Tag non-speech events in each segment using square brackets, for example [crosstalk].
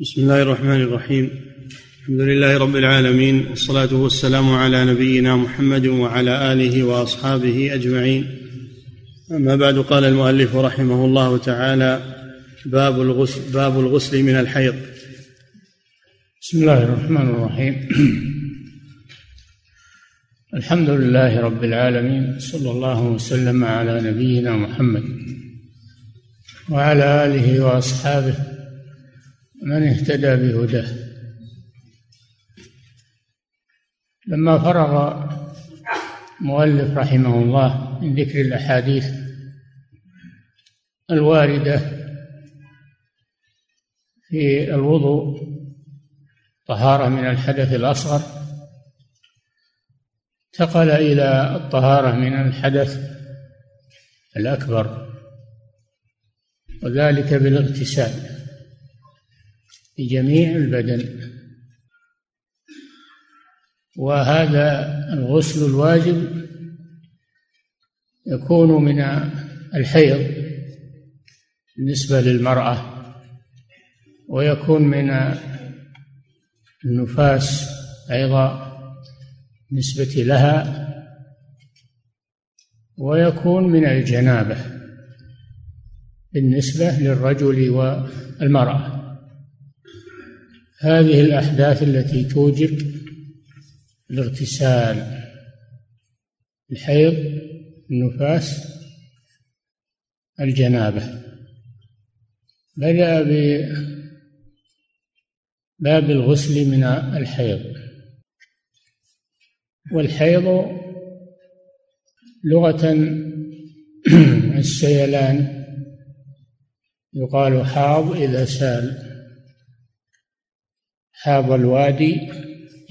بسم الله الرحمن الرحيم. الحمد لله رب العالمين والصلاة والسلام على نبينا محمد وعلى آله وأصحابه أجمعين. أما بعد قال المؤلف رحمه الله تعالى باب الغسل باب الغسل من الحيض. بسم الله الرحمن الرحيم. [clears throat] الحمد لله رب العالمين صلى الله وسلم على نبينا محمد وعلى آله وأصحابه من اهتدى بهداه. لما فرغ مؤلف رحمه الله من ذكر الأحاديث الواردة في الوضوء طهارة من الحدث الأصغر انتقل إلى الطهارة من الحدث الأكبر وذلك بالاغتسال. في جميع البدن. وهذا الغسل الواجب يكون من الحيض بالنسبة للمرأة ويكون من النفاس أيضا بالنسبة لها ويكون من الجنابة بالنسبة للرجل والمرأة. هذه الأحداث التي توجب الاغتسال الحيض النفاس الجنابة. بدأ بباب الغسل من الحيض. والحيض لغة [clears throat] السيلان يقال حاض إذا سال. حاض الوادي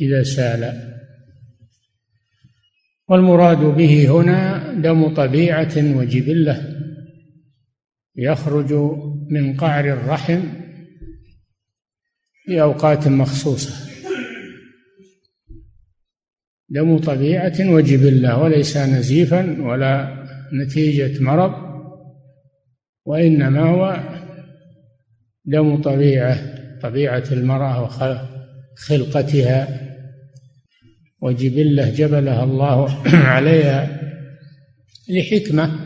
إذا سال. والمراد به هنا دم طبيعة وجبلة يخرج من قعر الرحم في أوقات مخصوصة. دم طبيعة وجبلة وليس نزيفا ولا نتيجة مرض وإنما هو دم طبيعة طبيعة المرأة وخلقتها وجبلة جبلها الله [clears throat] عليها لحكمة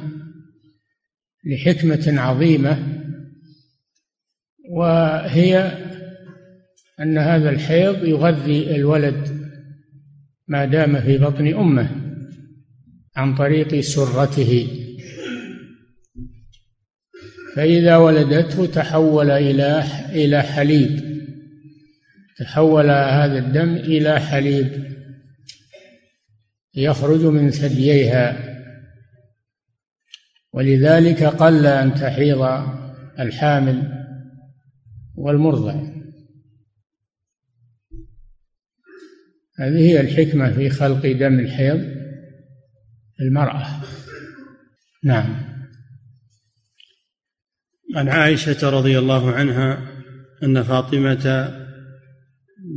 لحكمة عظيمة. وهي أن هذا الحيض يغذي الولد ما دام في بطن أمه عن طريق سرته. فإذا ولدته تحول إلى إلى حليب. تحول هذا الدم إلى حليب. يخرج من ثدييها. ولذلك قل أن تحيض الحامل والمرضع. هذه هي الحكمة في خلق دم الحيض المرأة. نعم. عن عائشة رضي الله عنها أن فاطمة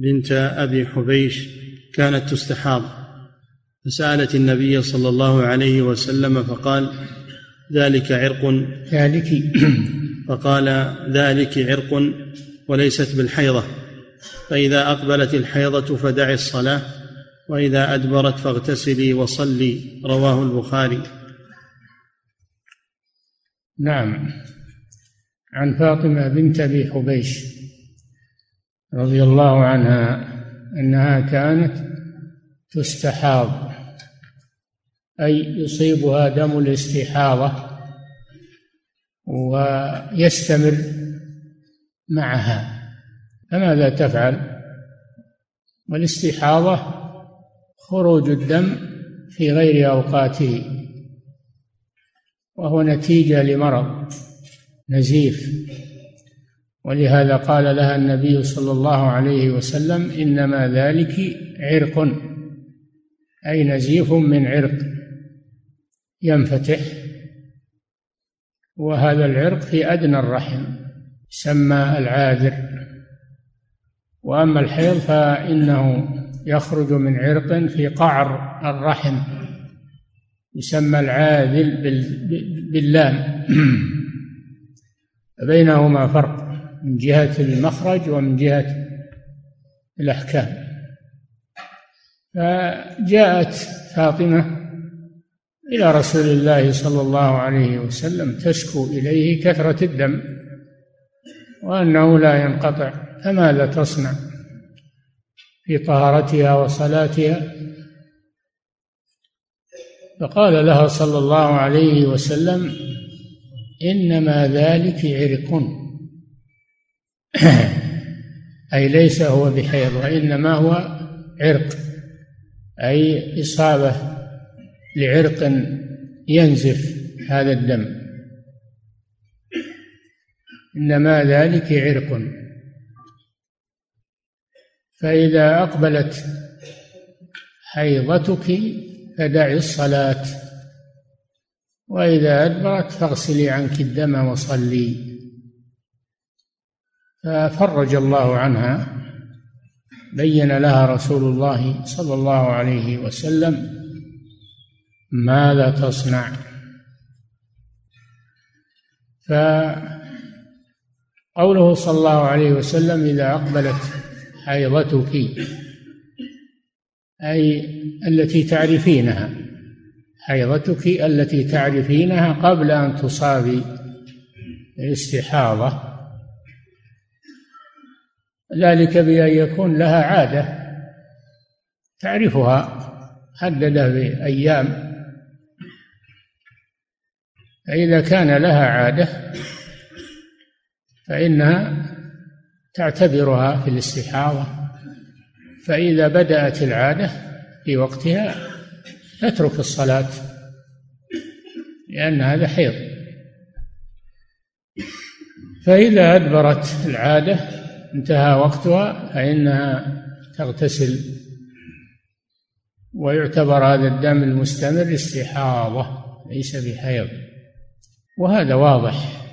بنت أبي حبيش كانت تستحاض فسألت النبي صلى الله عليه وسلم فقال ذلك عرق؟ ذلك. فقال ذلك عرق وليست بالحيضة فإذا أقبلت الحيضة فدعي الصلاة وإذا أدبرت فاغتسلي وصلي. رواه البخاري. نعم. عن فاطمة بنت أبي حبيش رضي الله عنها أنها كانت تستحاض أي يصيبها دم الاستحاضة ويستمر معها. فماذا تفعل؟ والاستحاضة خروج الدم في غير أوقاته وهو نتيجة لمرض. نزيف. ولهذا قال لها النبي صلى الله عليه وسلم إنما ذلك عرق. أي نزيف من عرق ينفتح. وهذا العرق في أدنى الرحم يسمى العاذر. وأما الحيض فإنه يخرج من عرق في قعر الرحم يسمى العاذل باللام. [clears throat] بينهما فرق من جهة المخرج ومن جهة الأحكام. فجاءت فاطمة إلى رسول الله صلى الله عليه وسلم تشكو إليه كثرة الدم وأنه لا ينقطع فماذا تصنع في طهارتها وصلاتها؟ فقال لها صلى الله عليه وسلم إنما ذلك عرق. [clears throat] أي ليس هو بحيض وإنما هو عرق. أي إصابة لعرق ينزف هذا الدم. إنما ذلك عرق. فإذا أقبلت حيضتك فدعي الصلاة. وإذا أدبرت فاغسلي عنك الدم وصلي. ففرج الله عنها بين لها رسول الله صلى الله عليه وسلم ماذا تصنع. فقوله صلى الله عليه وسلم إذا أقبلت حيضتك أي التي تعرفينها. حيضتك التي تعرفينها قبل أن تصابي. الاستحاضة. ذلك بأن يكون لها عادة. تعرفها. حدد بأيام. فإذا كان لها عادة فإنها تعتبرها في الاستحاضة. فإذا بدأت العادة في وقتها تترك الصلاة لأن هذا حيض. فإذا أدبرت العادة انتهى وقتها فإنها تغتسل. ويعتبر هذا الدم المستمر استحاضة ليس بحيض. وهذا واضح.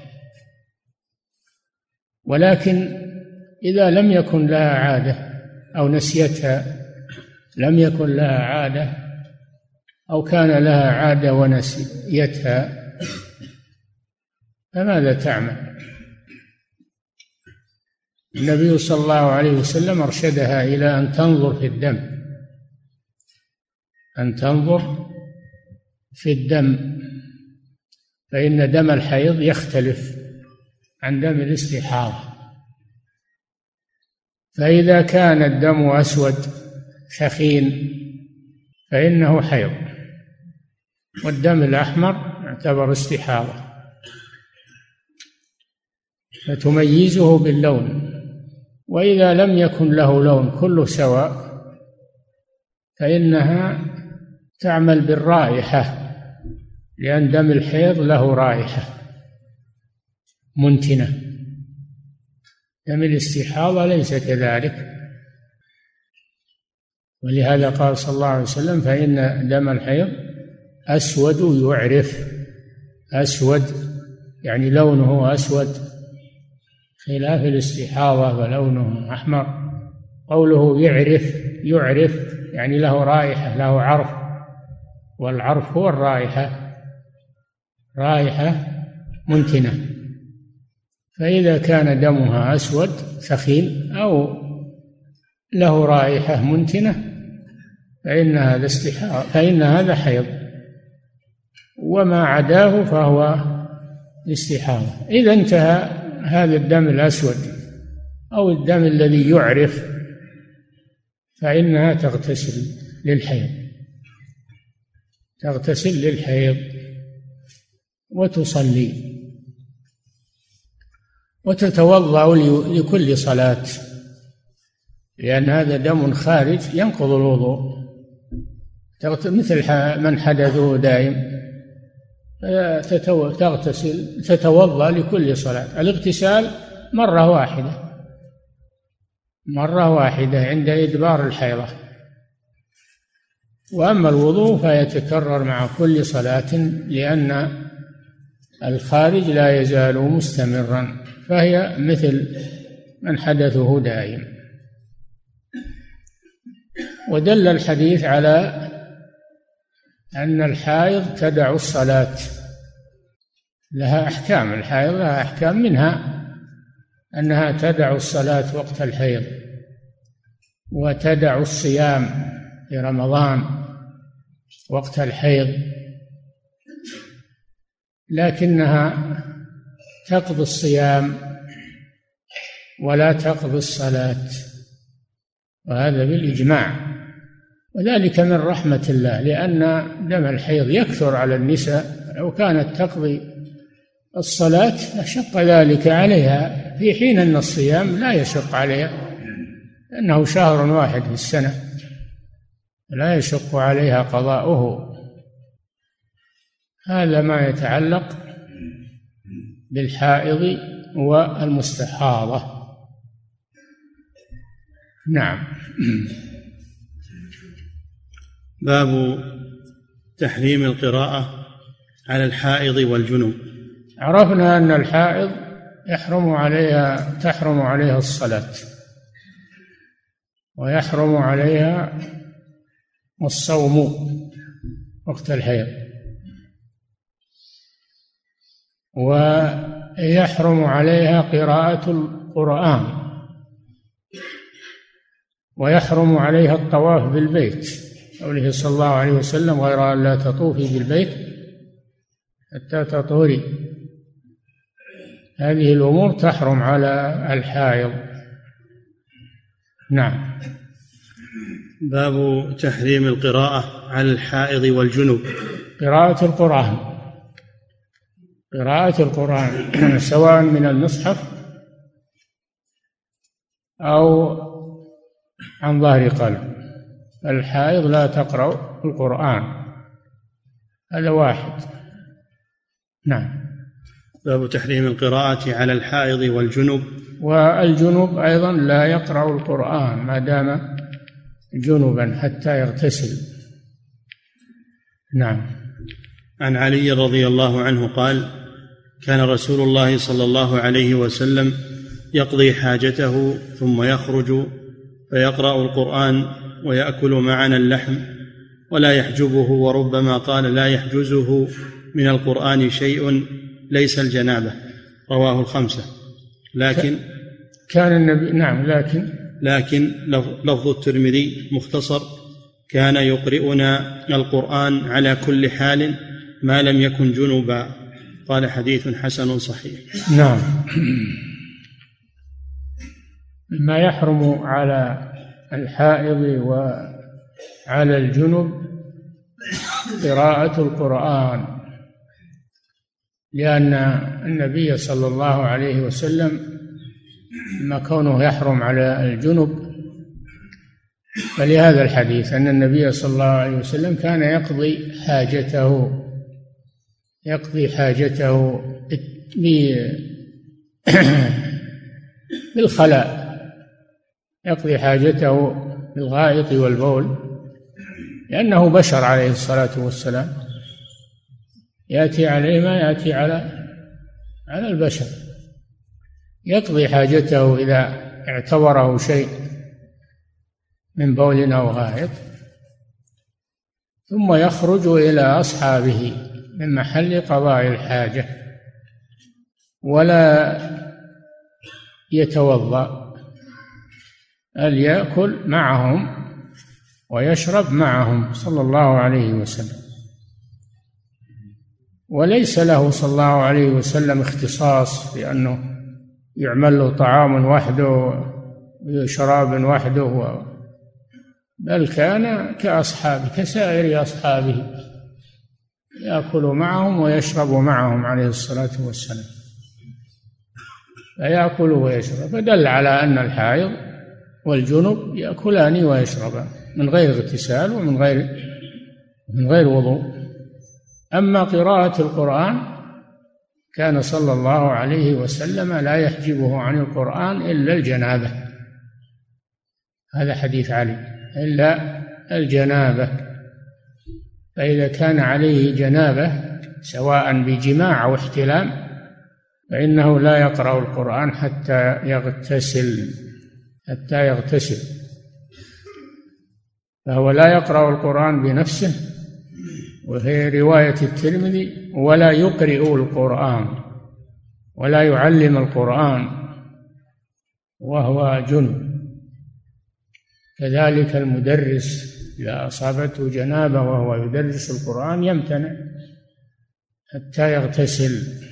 ولكن إذا لم يكن لها عادة أو نسيتها لم يكن لها عادة أو كان لها عادة ونسيتها فماذا تعمل؟ النبي صلى الله عليه وسلم أرشدها إلى أن تنظر في الدم أن تنظر في الدم فإن دم الحيض يختلف عن دم الاستحاضة فإذا كان الدم أسود ثخين فإنه حيض والدم الأحمر يعتبر استحاضة. فتميزه باللون. وإذا لم يكن له لون كله سواء فإنها تعمل بالرائحة لأن دم الحيض له رائحة منتنة. دم الاستحاضة ليس كذلك. ولهذا قال صلى الله عليه وسلم فإن دم الحيض أسود يعرف. أسود يعني لونه أسود. خلاف الاستحاضة فلونه أحمر. قوله يعرف يعرف يعني له رائحة له عرف. والعرف هو الرائحة. رائحة منتنة. فإذا كان دمها أسود ثخين أو له رائحة منتنة فإن هذا استحاضة فإن هذا حيض. وما عداه فهو استحاضة إذا انتهى هذا الدم الأسود أو الدم الذي يعرف فإنها تغتسل للحيض. تغتسل للحيض وتصلي وتتوضأ لكل صلاة لأن هذا دم خارج ينقض الوضوء. مثل من حدثه دائم. تغتسل تتوضأ لكل صلاة. الاغتسال مرة واحدة. مرة واحدة عند إدبار الحيضة. وأما الوضوء فيتكرر مع كل صلاة لأن الخارج لا يزال مستمرا فهي مثل من حدثه دائم. ودل الحديث على أن الحائض تدع الصلاة. لها أحكام الحائض لها أحكام منها أنها تدع الصلاة وقت الحيض وتدع الصيام في رمضان وقت الحيض لكنها تقضي الصيام ولا تقضي الصلاة وهذا بالإجماع. وذلك من رحمة الله لأن دم الحيض يكثر على النساء لو كانت تقضي الصلاة لشق ذلك عليها في حين أن الصيام لا يشق عليها لأنه شهر واحد في السنة لا يشق عليها قضاؤه. هذا ما يتعلق بالحائض والمستحاضة. نعم. باب تحريم القراءة على الحائض والجنوب. عرفنا أن الحائض يحرم عليها تحرم عليها الصلاة. ويحرم عليها الصوم وقت الحيض. ويحرم عليها قراءة القرآن. ويحرم عليها الطواف بالبيت. قوله صلى الله عليه وسلم غير أن لا تطوفي بالبيت حتى تطهري. هذه الأمور تحرم على الحائض. نعم. باب تحريم القراءة على الحائض والجنوب. قراءة القرآن. قراءة القرآن [clears throat] سواء من المصحف أو عن ظهر قلب. الحائض لا تقرأ القرآن. هذا واحد. نعم. باب تحريم القراءة على الحائض والجنب. والجنوب أيضا لا يقرأ القرآن ما دام جنبا حتى يغتسل. نعم. عن علي رضي الله عنه قال كان رسول الله صلى الله عليه وسلم يقضي حاجته ثم يخرج فيقرأ القرآن ويأكل معنا اللحم ولا يحجبه وربما قال لا يحجزه من القرآن شيء ليس الجنابة. رواه الخمسة. لكن كان النبي نعم لكن لكن لفظ الترمذي مختصر. كان يقرئنا القرآن على كل حال ما لم يكن جنبا قال حديث حسن صحيح. نعم. ما يحرم على الحائض وعلى الجنب قراءة القرآن لأن النبي صلى الله عليه وسلم ما كونه يحرم على الجنب. فلهذا الحديث أن النبي صلى الله عليه وسلم كان يقضي حاجته يقضي حاجته بالخلاء. يقضي حاجته بالغائط والبول لأنه بشر عليه الصلاة والسلام. يأتي عليه ما يأتي على على البشر. يقضي حاجته إذا اعتبره شيء من بول أو غائط ثم يخرج إلى أصحابه من محل قضاء الحاجة ولا يتوضأ. بل يأكل معهم ويشرب معهم صلى الله عليه وسلم. وليس له صلى الله عليه وسلم اختصاص في أنه يعمل له طعام وحده وشراب وحده بل كان كأصحابه كسائر أصحابه يأكل معهم ويشرب معهم عليه الصلاة والسلام. فيأكل ويشرب. فدل على أن الحائض والجنب يأكلان ويشربان من غير اغتسال ومن غير من غير وضوء. أما قراءة القرآن كان صلى الله عليه وسلم لا يحجبه عن القرآن إلا الجنابة. هذا حديث علي. إلا الجنابة. فإذا كان عليه جنابة سواء بجماع أو احتلام فإنه لا يقرأ القرآن حتى يغتسل. حتى يغتسل. فهو لا يقرأ القرآن بنفسه وهي رواية الترمذي ولا يقرئ القرآن ولا يعلم القرآن وهو جنب كذلك المدرس إذا أصابته جنابة وهو يدرس القرآن يمتنع حتى يغتسل.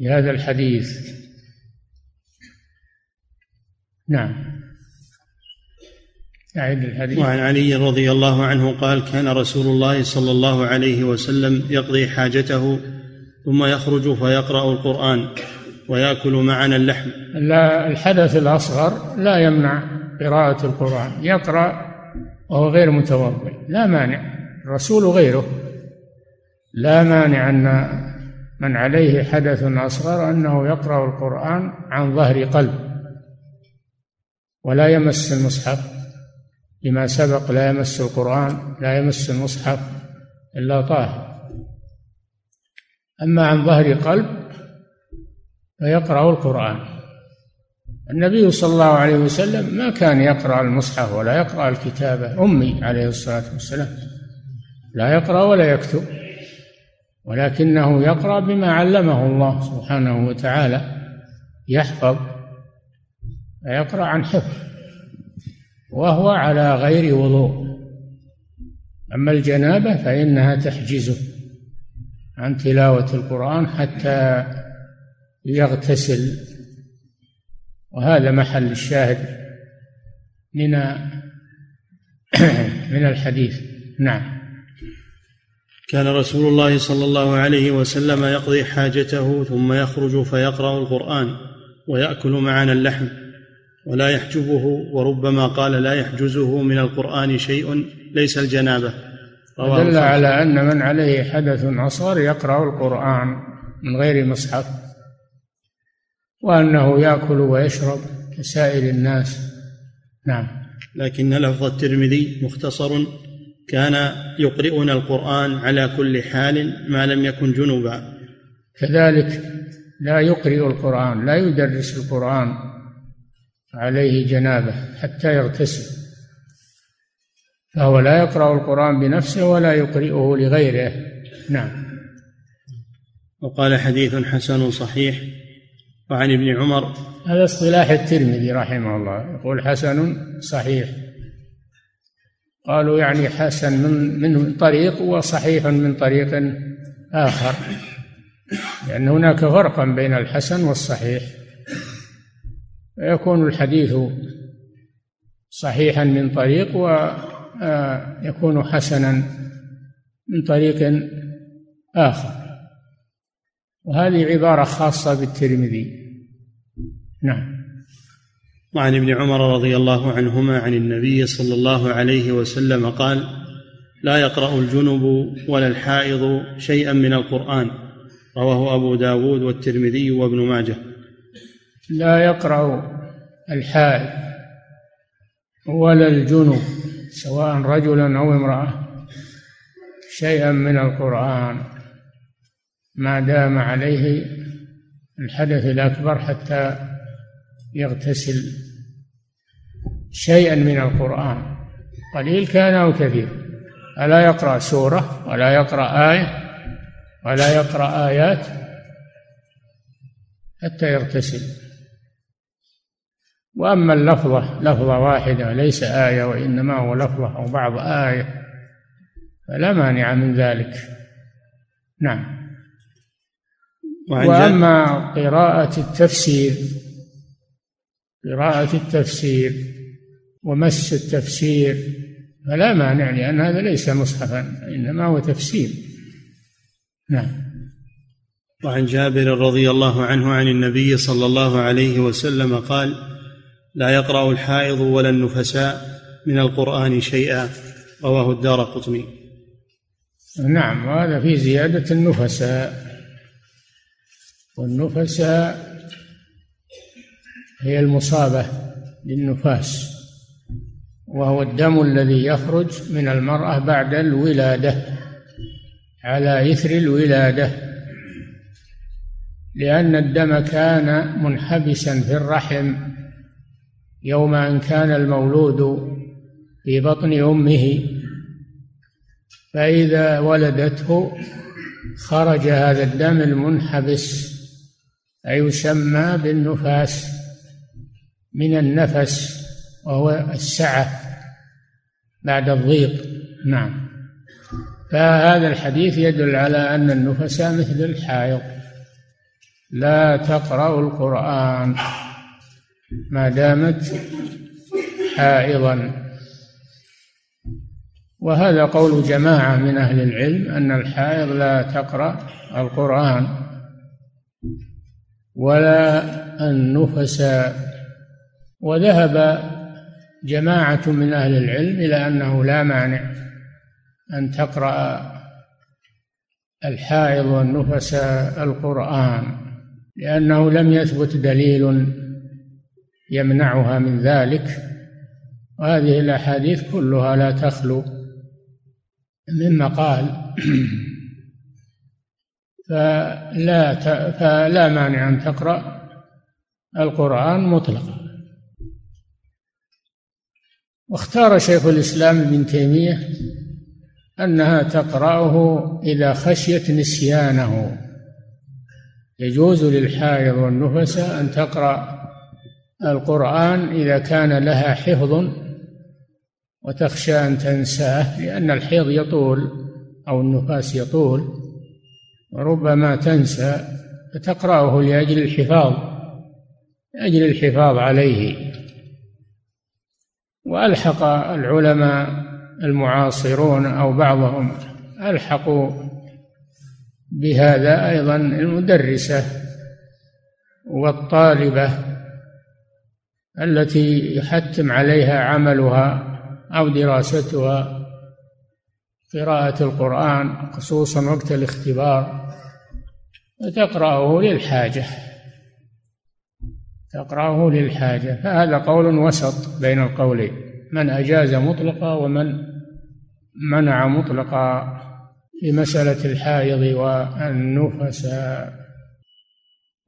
بهذا الحديث نعم. أعد الحديث. وعن علي رضي الله عنه قال كان رسول الله صلى الله عليه وسلم يقضي حاجته ثم يخرج فيقرأ القرآن ويأكل معنا اللحم. لا الحدث الأصغر لا يمنع قراءة القرآن. يقرأ وهو غير متوضئ. لا مانع. الرسول غيره. لا مانع أن من عليه حدث أصغر أنه يقرأ القرآن عن ظهر قلب. ولا يمس المصحف. لما سبق لا يمس القرآن لا يمس المصحف إلا طاهر. أما عن ظهر قلب فيقرأ القرآن. النبي صلى الله عليه وسلم ما كان يقرأ المصحف ولا يقرأ الكتابة أمي عليه الصلاة والسلام لا يقرأ ولا يكتب ولكنه يقرأ بما علمه الله سبحانه وتعالى يحفظ ويقرأ عن حفظ وهو على غير وضوء. أما الجنابة فإنها تحجزه عن تلاوة القرآن حتى يغتسل. وهذا محل الشاهد من [clears throat] من الحديث. نعم. كان رسول الله صلى الله عليه وسلم يقضي حاجته ثم يخرج فيقرأ القرآن ويأكل معنا اللحم. ولا يحجبه وربما قال لا يحجزه من القرآن شيء ليس الجنابة. دل على أن من عليه حدث أصغر يقرأ القرآن من غير مصحف وأنه يأكل ويشرب كسائر الناس. نعم. لكن لفظ الترمذي مختصر كان يقرئنا القرآن على كل حال ما لم يكن جنبا كذلك لا يقرئ القرآن لا يدرس القرآن. عليه جنابه حتى يغتسل. فهو لا يقرأ القرآن بنفسه ولا يقرئه لغيره. نعم. وقال حديث حسن صحيح وعن ابن عمر. هذا اصطلاح الترمذي رحمه الله. يقول حسن صحيح. قالوا يعني حسن من من طريق وصحيح من طريق آخر. لأن هناك فرقا بين الحسن والصحيح. فيكون الحديث صحيحا من طريق ويكون حسنا من طريق آخر. وهذه عبارة خاصة بالترمذي. نعم. وعن ابن عمر رضي الله عنهما عن النبي صلى الله عليه وسلم قال لا يقرأ الجنب ولا الحائض شيئا من القرآن. رواه أبو داود والترمذي وابن ماجه. لا يقرأ الحائض ولا الجنوب سواء رجلا أو امرأة شيئا من القرآن. ما دام عليه الحدث الأكبر حتى يغتسل شيئا من القرآن. قليل كان أو كثير. ألا يقرأ سورة ولا يقرأ آية ولا يقرأ آيات حتى يغتسل. وأما اللفظة لفظة واحدة ليس آية وإنما هو لفظة أو بعض آية فلا مانع من ذلك. نعم. وأما قراءة التفسير قراءة التفسير ومس التفسير فلا مانع لأن هذا ليس مصحفا إنما هو تفسير. نعم. وعن جابر رضي الله عنه عن النبي صلى الله عليه وسلم قال لا يقرأ الحائض ولا النفساء من القرآن شيئا رواه الدار قطني. نعم وهذا في زيادة النفساء. والنفساء هي المصابة للنفاس وهو الدم الذي يخرج من المرأة بعد الولادة على إثر الولادة. لأن الدم كان منحبسا في الرحم يوم أن كان المولود في بطن أمه فإذا ولدته خرج هذا الدم المنحبس أي يسمى بالنفاس من النفس وهو السعة بعد الضيق. نعم. فهذا الحديث يدل على أن النفس مثل الحائض لا تقرأ القرآن. ما دامت حائضا. وهذا قول جماعة من أهل العلم أن الحائض لا تقرأ القرآن ولا النفس. وذهب جماعة من أهل العلم إلى أنه لا مانع أن تقرأ الحائض والنفس القرآن لأنه لم يثبت دليل يمنعها من ذلك. وهذه الأحاديث كلها لا تخلو من مقال. [clears throat] فلا فلا مانع أن تقرأ القرآن مطلقا. واختار شيخ الإسلام ابن تيمية أنها تقرأه إذا خشيت نسيانه. يجوز للحائض والنفس أن تقرأ القرآن إذا كان لها حفظ وتخشى أن تنساه لأن الحيض يطول أو النفاس يطول وربما تنسى فتقرأه لأجل الحفاظ لأجل الحفاظ عليه. وألحق العلماء المعاصرون أو بعضهم ألحقوا بهذا أيضا المدرسة والطالبة التي يحتم عليها عملها أو دراستها قراءة القرآن خصوصا وقت الاختبار وتقرأه للحاجة. تقرأه للحاجة. فهذا قول وسط بين القولين من أجاز مطلقا ومن منع مطلقا في مسألة الحائض والنفس.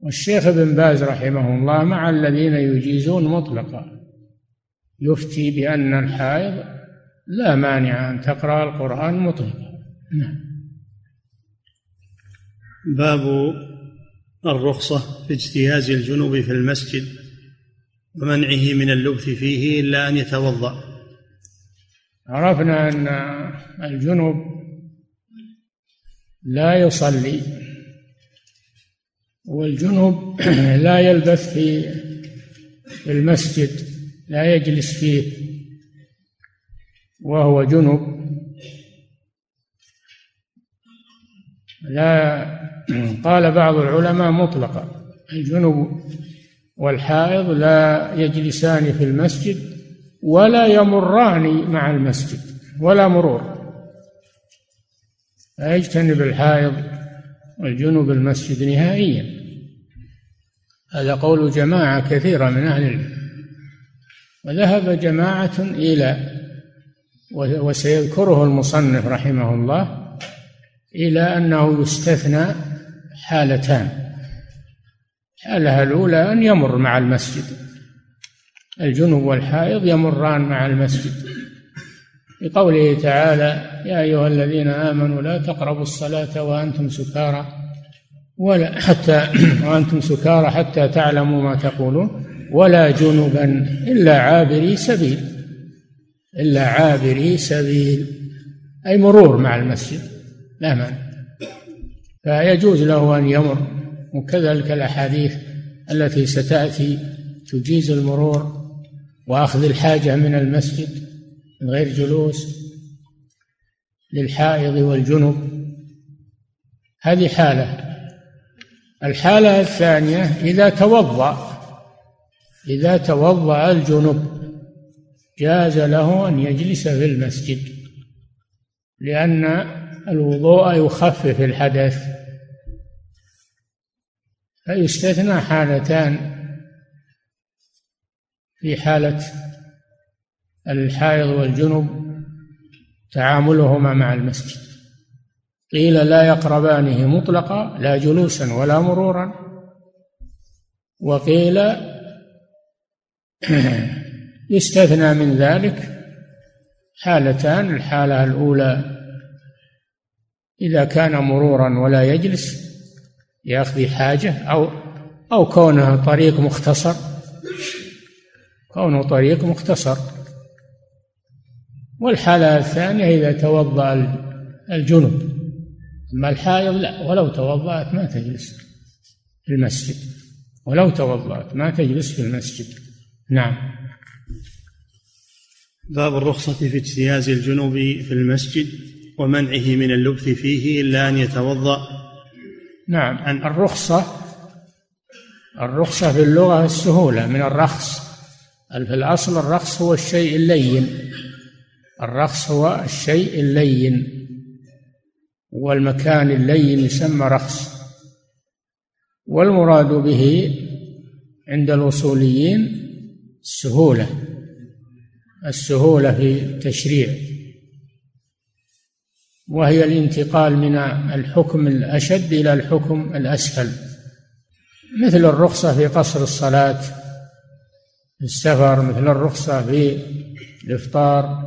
والشيخ ابن باز رحمه الله مع الذين يجيزون مطلقا. يفتي بأن الحائض لا مانع أن تقرأ القرآن مطلقا. نعم. باب الرخصة في اجتياز الجنوب في المسجد ومنعه من اللبث فيه إلا أن يتوضأ. عرفنا أن الجنوب لا يصلي والجنوب [clears throat] لا يلبث في المسجد لا يجلس فيه. وهو جنب لا [clears throat] قال بعض العلماء مطلقا. الجنب والحائض لا يجلسان في المسجد ولا يمران مع المسجد ولا مرور. فيجتنب الحائض. والجنوب المسجد نهائيا. هذا قول جماعة كثيرة من أهل العلم. وذهب جماعة إلى وسيذكره المصنف رحمه الله إلى أنه يستثنى حالتان. الحالة الأولى أن يمر مع المسجد. الجنوب والحائض يمران مع المسجد. لقوله تعالى يا أيها الذين آمنوا لا تقربوا الصلاة وأنتم سكارى ولا [clears throat] حتى [clears throat] وأنتم سكارى حتى تعلموا ما تقولون ولا جنبا إلا عابري سبيل إلا عابري سبيل. أي مرور مع المسجد لا مانع. فيجوز له أن يمر وكذلك الأحاديث التي ستأتي تجيز المرور وأخذ الحاجة من المسجد. من غير جلوس للحائض والجنب. هذه حالة. الحالة الثانية إذا توضأ إذا توضأ الجنب جاز له أن يجلس في المسجد لأن الوضوء يخفف الحدث. فيستثنى حالتان في حالة الحائض والجنب تعاملهما مع المسجد. قيل لا يقربانه مطلقا لا جلوسا ولا مرورا. وقيل [clears throat] يستثنى من ذلك حالتان. الحالة الأولى إذا كان مرورا ولا يجلس يأخذ حاجة أو أو كونه طريق مختصر. كونه طريق مختصر. والحالة الثانية إذا توضأ الجنب أما الحائض لا ولو توضأت ما تجلس في المسجد. ولو توضأت ما تجلس في المسجد. نعم. باب الرخصة في اجتياز الجنوب في المسجد ومنعه من اللبث فيه إلا أن يتوضأ. نعم. عن الرخصة الرخصة في اللغة السهولة من الرخص. في الأصل الرخص هو الشيء اللين. الرخص هو الشيء اللين والمكان اللين يسمى رخص. والمراد به عند الوصوليين السهولة السهولة في التشريع. وهي الانتقال من الحكم الأشد إلى الحكم الأسهل. مثل الرخصة في قصر الصلاة في السفر مثل الرخصة في الإفطار.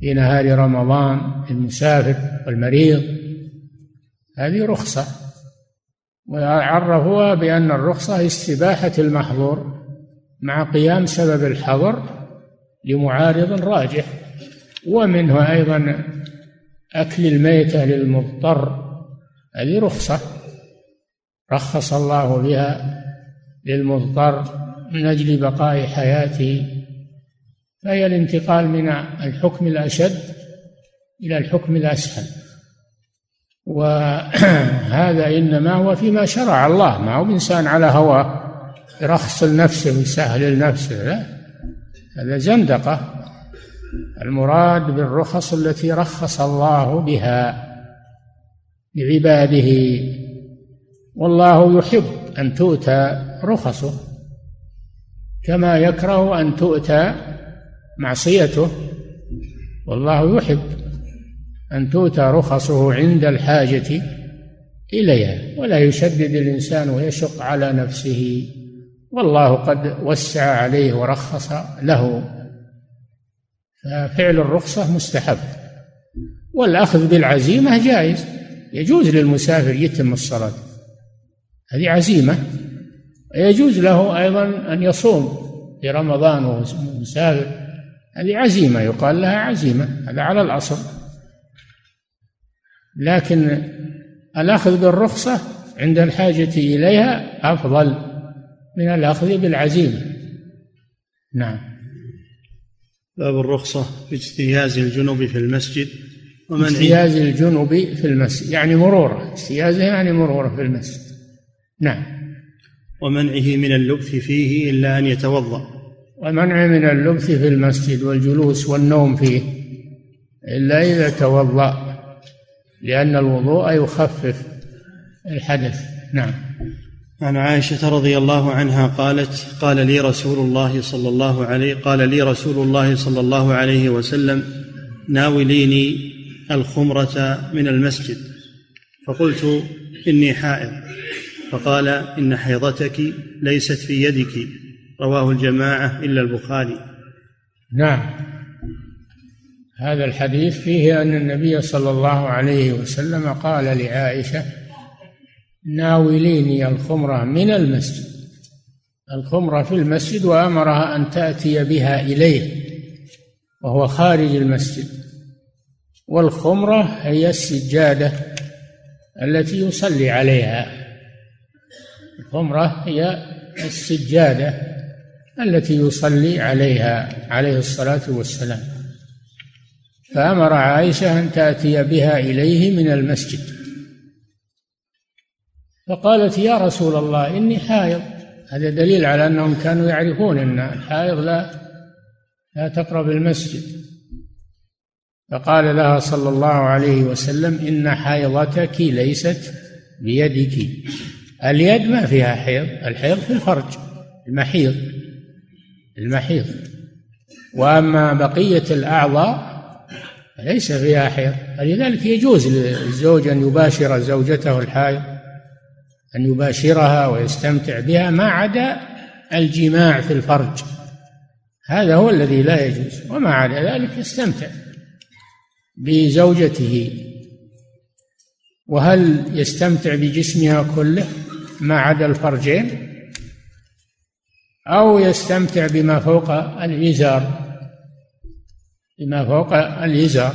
في نهار رمضان المسافر والمريض. هذه رخصة. وعرفوها بأن الرخصة استباحة المحظور مع قيام سبب الحظر لمعارض راجح. ومنه أيضا أكل الميتة للمضطر. هذه رخصة. رخص الله بها للمضطر من أجل بقاء حياته. فهي الانتقال من الحكم الأشد إلى الحكم الأسهل. وهذا [clears throat] إنما هو فيما شرع الله. ما هو إنسان على هواه يرخص لنفسه ويسهل لنفسه لا. هذا زندقة. المراد بالرخص التي رخص الله بها لعباده والله يحب أن تؤتى رخصه كما يكره أن تؤتى معصيته والله يحب أن تؤتى رخصه عند الحاجة إليها ولا يشدد الإنسان ويشق على نفسه. والله قد وسع عليه ورخص له. ففعل الرخصة مستحب. والأخذ بالعزيمة جائز. يجوز للمسافر يتم الصلاة. هذه عزيمة. يجوز له أيضا أن يصوم في رمضان وهو مسافر. هذه عزيمة يقال لها عزيمة هذا على الأصل. لكن الأخذ بالرخصة عند الحاجة إليها أفضل من الأخذ بالعزيمة. نعم. باب الرخصة في اجتياز الجنوب في المسجد ومن اجتياز الجنوب في المسجد يعني مرورة اجتيازه يعني مرورة في المسجد. نعم. ومنعه من اللبث فيه إلا أن يتوضأ. ومنع من اللبث في المسجد والجلوس والنوم فيه إلا إذا توضأ لأن الوضوء يخفف الحدث. نعم. عن عائشة رضي الله عنها قالت قال لي رسول الله صلى الله عليه قال لي رسول الله صلى الله عليه وسلم ناوليني الخمرة من المسجد. فقلت إني حائض. فقال إن حيضتك ليست في يدك. رواه الجماعة إلا البخاري. نعم. هذا الحديث فيه أن النبي صلى الله عليه وسلم قال لعائشة ناوليني الخمرة من المسجد. الخمرة في المسجد وأمرها أن تأتي بها إليه وهو خارج المسجد. والخمرة هي السجادة التي يصلي عليها. الخمرة هي السجادة التي يصلي عليها عليه الصلاة والسلام. فأمر عائشة أن تأتي بها إليه من المسجد. فقالت يا رسول الله إني حائض. هذا دليل على أنهم كانوا يعرفون أن الحائض لا لا تقرب المسجد. فقال لها صلى الله عليه وسلم إن حيضتك ليست بيدك. اليد ما فيها حيض الحيض في الفرج المحيض. المحيض. وأما بقية الأعضاء ليس فيها حيض. فلذلك يجوز للزوج أن يباشر زوجته الحائض أن يباشرها ويستمتع بها ما عدا الجماع في الفرج. هذا هو الذي لا يجوز وما عدا ذلك يستمتع بزوجته. وهل يستمتع بجسمها كله ما عدا الفرجين؟ أو يستمتع بما فوق الإزار بما فوق الإزار.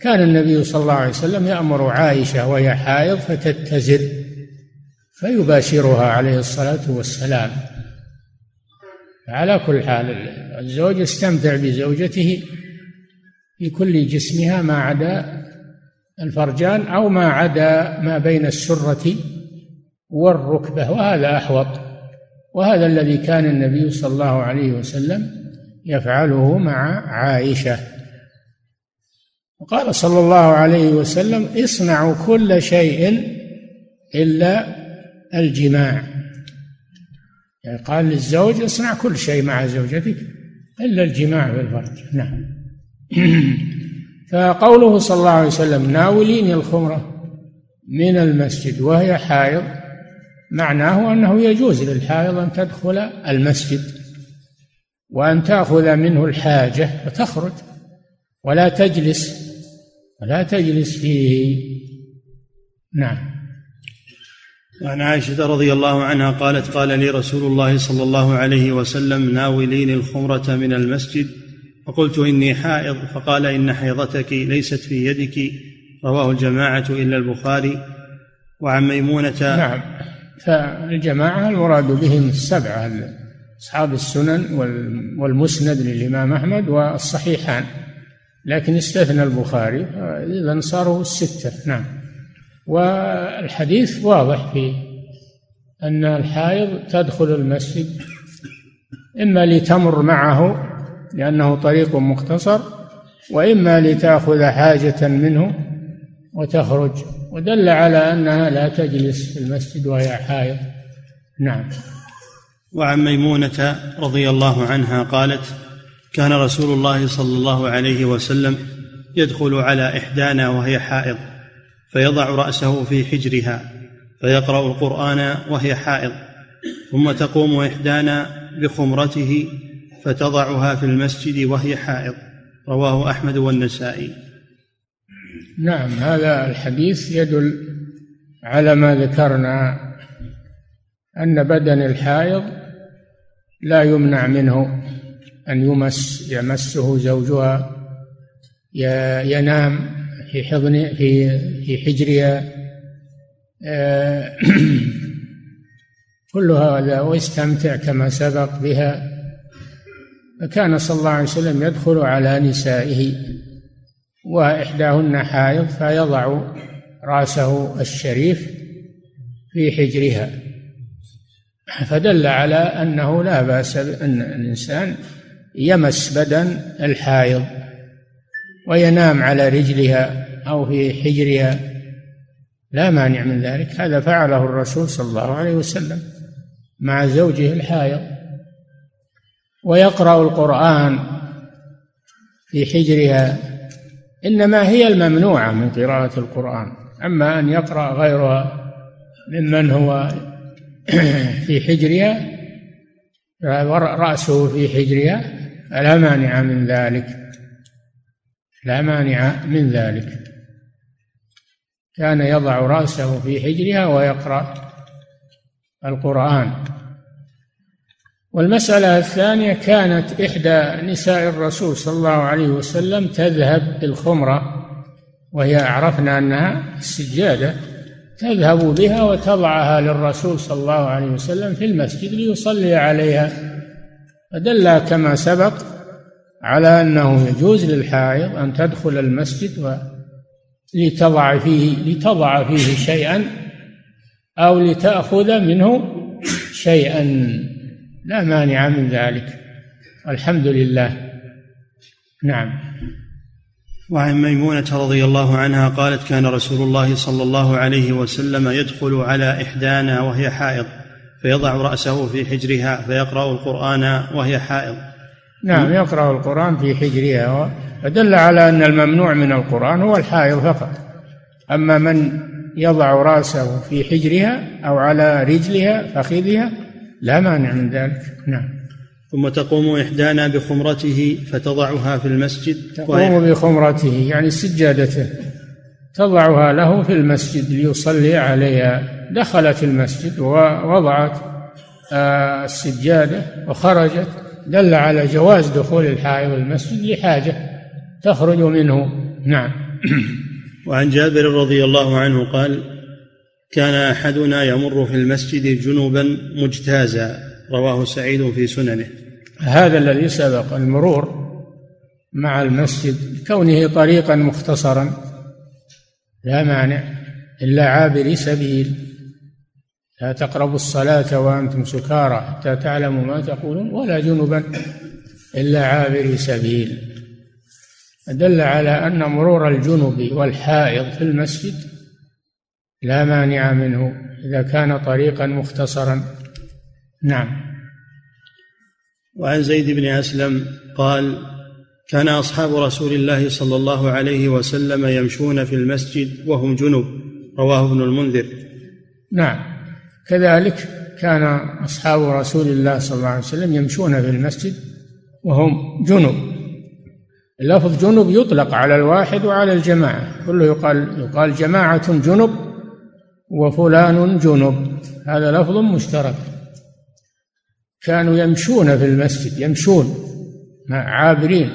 كان النبي صلى الله عليه وسلم يأمر عائشة وهي حائض فتتزر فيباشرها عليه الصلاة والسلام. على كل حال الزوج يستمتع بزوجته في كل جسمها ما عدا الفرجان أو ما عدا ما بين السرة والركبة وهذا أحوط. وهذا الذي كان النبي صلى الله عليه وسلم يفعله مع عائشة. وقال صلى الله عليه وسلم اصنعوا كل شيء إلا الجماع. يعني قال للزوج اصنع كل شيء مع زوجتك إلا الجماع بالفرج نعم. [clears throat] فقوله صلى الله عليه وسلم ناوليني الخمرة من المسجد وهي حائض. معناه أنه يجوز للحائض أن تدخل المسجد وأن تأخذ منه الحاجة وتخرج ولا تجلس ولا تجلس فيه. نعم. وعن عائشة رضي الله عنها قالت قال لي رسول الله صلى الله عليه وسلم ناوليني الخمرة من المسجد. فقلت إني حائض. فقال إن حيضتك ليست في يدك. رواه الجماعة إلا البخاري. وعن ميمونة نعم. فالجماعة المراد بهم السبعة أصحاب السنن والمسند للإمام أحمد والصحيحان. لكن استثنى البخاري إذا صاروا الستة نعم. والحديث واضح في أن الحائض تدخل المسجد إما لتمر معه لأنه طريق مختصر وإما لتأخذ حاجة منه وتخرج ودل على أنها لا تجلس في المسجد وهي حائض. نعم. وعن ميمونة رضي الله عنها قالت كان رسول الله صلى الله عليه وسلم يدخل على إحدانا وهي حائض فيضع رأسه في حجرها فيقرأ القرآن وهي حائض ثم تقوم إحدانا بخمرته فتضعها في المسجد وهي حائض. رواه أحمد والنسائي. نعم هذا الحديث يدل على ما ذكرنا أن بدن الحائض لا يمنع منه أن يمس يمسه زوجها ينام في حضن في في حجرها آه، [clears throat] كل هذا ويستمتع كما سبق بها. فكان صلى الله عليه وسلم يدخل على نسائه. وإحداهن حائض فيضع رأسه الشريف في حجرها. فدل على أنه لا بأس أن الإنسان يمس بدن الحائض وينام على رجلها أو في حجرها. لا مانع من ذلك. هذا فعله الرسول صلى الله عليه وسلم مع زوجه الحائض. ويقرأ القرآن في حجرها. إنما هي الممنوعة من قراءة القرآن. أما أن يقرأ غيرها ممن هو [clears throat] في حجرها رأسه في حجرها فلا مانع من ذلك. لا مانع من ذلك. كان يضع رأسه في حجرها ويقرأ القرآن. والمسألة الثانية كانت إحدى نساء الرسول صلى الله عليه وسلم تذهب بالخمرة وهي عرفنا أنها السجادة تذهب بها وتضعها للرسول صلى الله عليه وسلم في المسجد ليصلي عليها. فدل كما سبق على أنه يجوز للحائض أن تدخل المسجد لتضع فيه لتضع فيه شيئا أو لتأخذ منه شيئا. لا مانع من ذلك. الحمد لله. نعم. وعن ميمونة رضي الله عنها قالت كان رسول الله صلى الله عليه وسلم يدخل على إحدانا وهي حائض فيضع رأسه في حجرها فيقرأ القرآن وهي حائض. نعم يقرأ القرآن في حجرها. فدل على أن الممنوع من القرآن هو الحائض فقط. أما من يضع رأسه في حجرها أو على رجلها فخذها لا مانع من ذلك. نعم. ثم تقوم إحدانا بخمرته فتضعها في المسجد تقوم بخمرته يعني سجادته. تضعها له في المسجد ليصلي عليها. دخلت المسجد ووضعت آه، السجادة وخرجت. دل على جواز دخول الحائض المسجد لحاجة تخرج منه. نعم. وعن جابر رضي الله عنه قال كان أحدنا يمر في المسجد جنوبا مجتازا رواه سعيد في سننه. هذا الذي سبق المرور مع المسجد كونه طريقا مختصرا لا مانع إلا عابري سبيل. لا تقربوا الصلاة وأنتم سكارى حتى تعلموا ما تقولون ولا جنبا إلا عابري سبيل. دل على أن مرور الجنب والحائض في المسجد لا مانع منه إذا كان طريقا مختصرا. نعم. وعن زيد بن أسلم قال كان أصحاب رسول الله صلى الله عليه وسلم يمشون في المسجد وهم جنب رواه ابن المنذر. نعم. كذلك كان أصحاب رسول الله صلى الله عليه وسلم يمشون في المسجد وهم جنب. اللفظ جنب يطلق على الواحد وعلى الجماعة. كله يقال يقال جماعة جنب وفلان جنب. هذا لفظ مشترك. كانوا يمشون في المسجد يمشون عابرين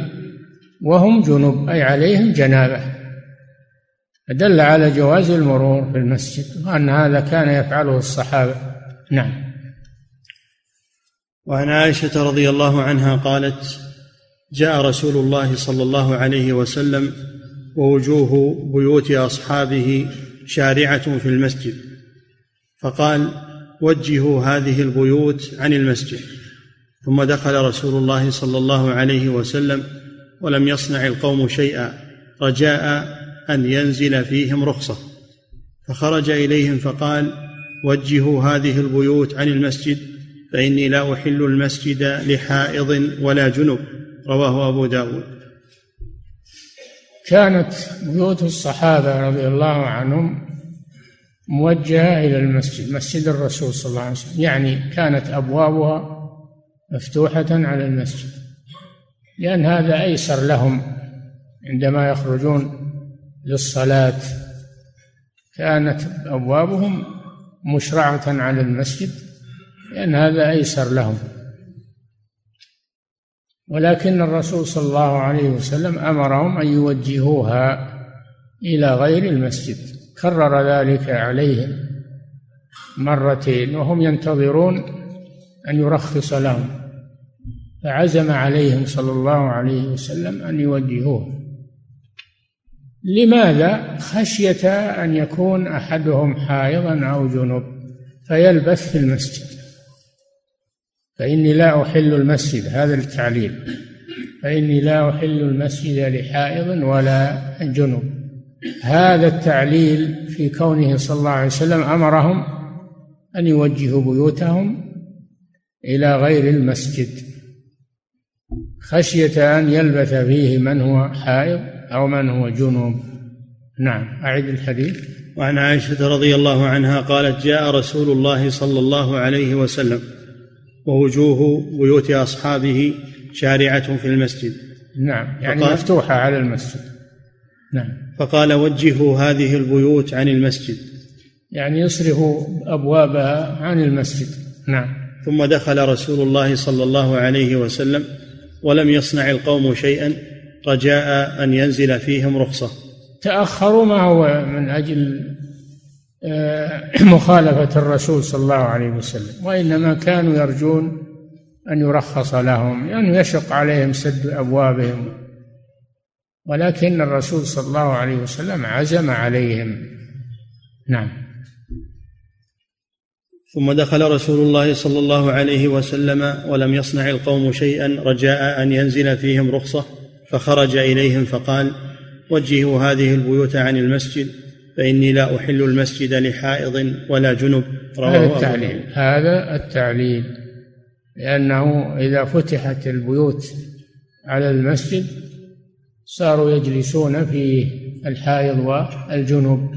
وهم جنب أي عليهم جنابة. دل على جواز المرور في المسجد وأن هذا كان يفعله الصحابة. نعم. وعن عائشة رضي الله عنها قالت جاء رسول الله صلى الله عليه وسلم ووجوه بيوت أصحابه شارعة في المسجد. فقال وجهوا هذه البيوت عن المسجد. ثم دخل رسول الله صلى الله عليه وسلم ولم يصنع القوم شيئا رجاء أن ينزل فيهم رخصة. فخرج إليهم فقال وجهوا هذه البيوت عن المسجد فإني لا أحل المسجد لحائض ولا جنب. رواه أبو داود. كانت بيوت الصحابة رضي الله عنهم موجهة إلى المسجد مسجد الرسول صلى الله عليه وسلم. يعني كانت أبوابها مفتوحة على المسجد. لأن هذا أيسر لهم عندما يخرجون للصلاة. كانت أبوابهم مشرعة على المسجد لأن هذا أيسر لهم. ولكن الرسول صلى الله عليه وسلم أمرهم أن يوجهوها إلى غير المسجد. كرر ذلك عليهم مرتين وهم ينتظرون أن يرخص لهم. فعزم عليهم صلى الله عليه وسلم أن يوجهوه. لماذا؟ خشية أن يكون أحدهم حائضا أو جنب فيلبث في المسجد. فإني لا أحل المسجد هذا التعليل. فإني لا أحل المسجد لحائض ولا جنب. هذا التعليل في كونه صلى الله عليه وسلم أمرهم أن يوجهوا بيوتهم إلى غير المسجد خشية أن يلبث فيه من هو حائض أو من هو جنوب. نعم أعد الحديث. وعن عائشة رضي الله عنها قالت جاء رسول الله صلى الله عليه وسلم ووجوه بيوت أصحابه شارعة في المسجد. نعم يعني فقال مفتوحة على المسجد. نعم. فقال وجهوا هذه البيوت عن المسجد. يعني يصرفوا أبوابها عن المسجد. نعم. ثم دخل رسول الله صلى الله عليه وسلم ولم يصنع القوم شيئا رجاء أن ينزل فيهم رخصة. تأخروا ما هو من أجل [clears throat] مخالفة الرسول صلى الله عليه وسلم وإنما كانوا يرجون أن يرخص لهم لأنه يشق عليهم سد أبوابهم. ولكن الرسول صلى الله عليه وسلم عزم عليهم. نعم. ثم دخل رسول الله صلى الله عليه وسلم ولم يصنع القوم شيئا رجاء أن ينزل فيهم رخصة فخرج إليهم فقال وجهوا هذه البيوت عن المسجد فإني لا أحل المسجد لحائض ولا جنب. رواه هذا التعليل. هذا التعليل. لأنه إذا فتحت البيوت على المسجد صاروا يجلسون في الحائض والجنوب.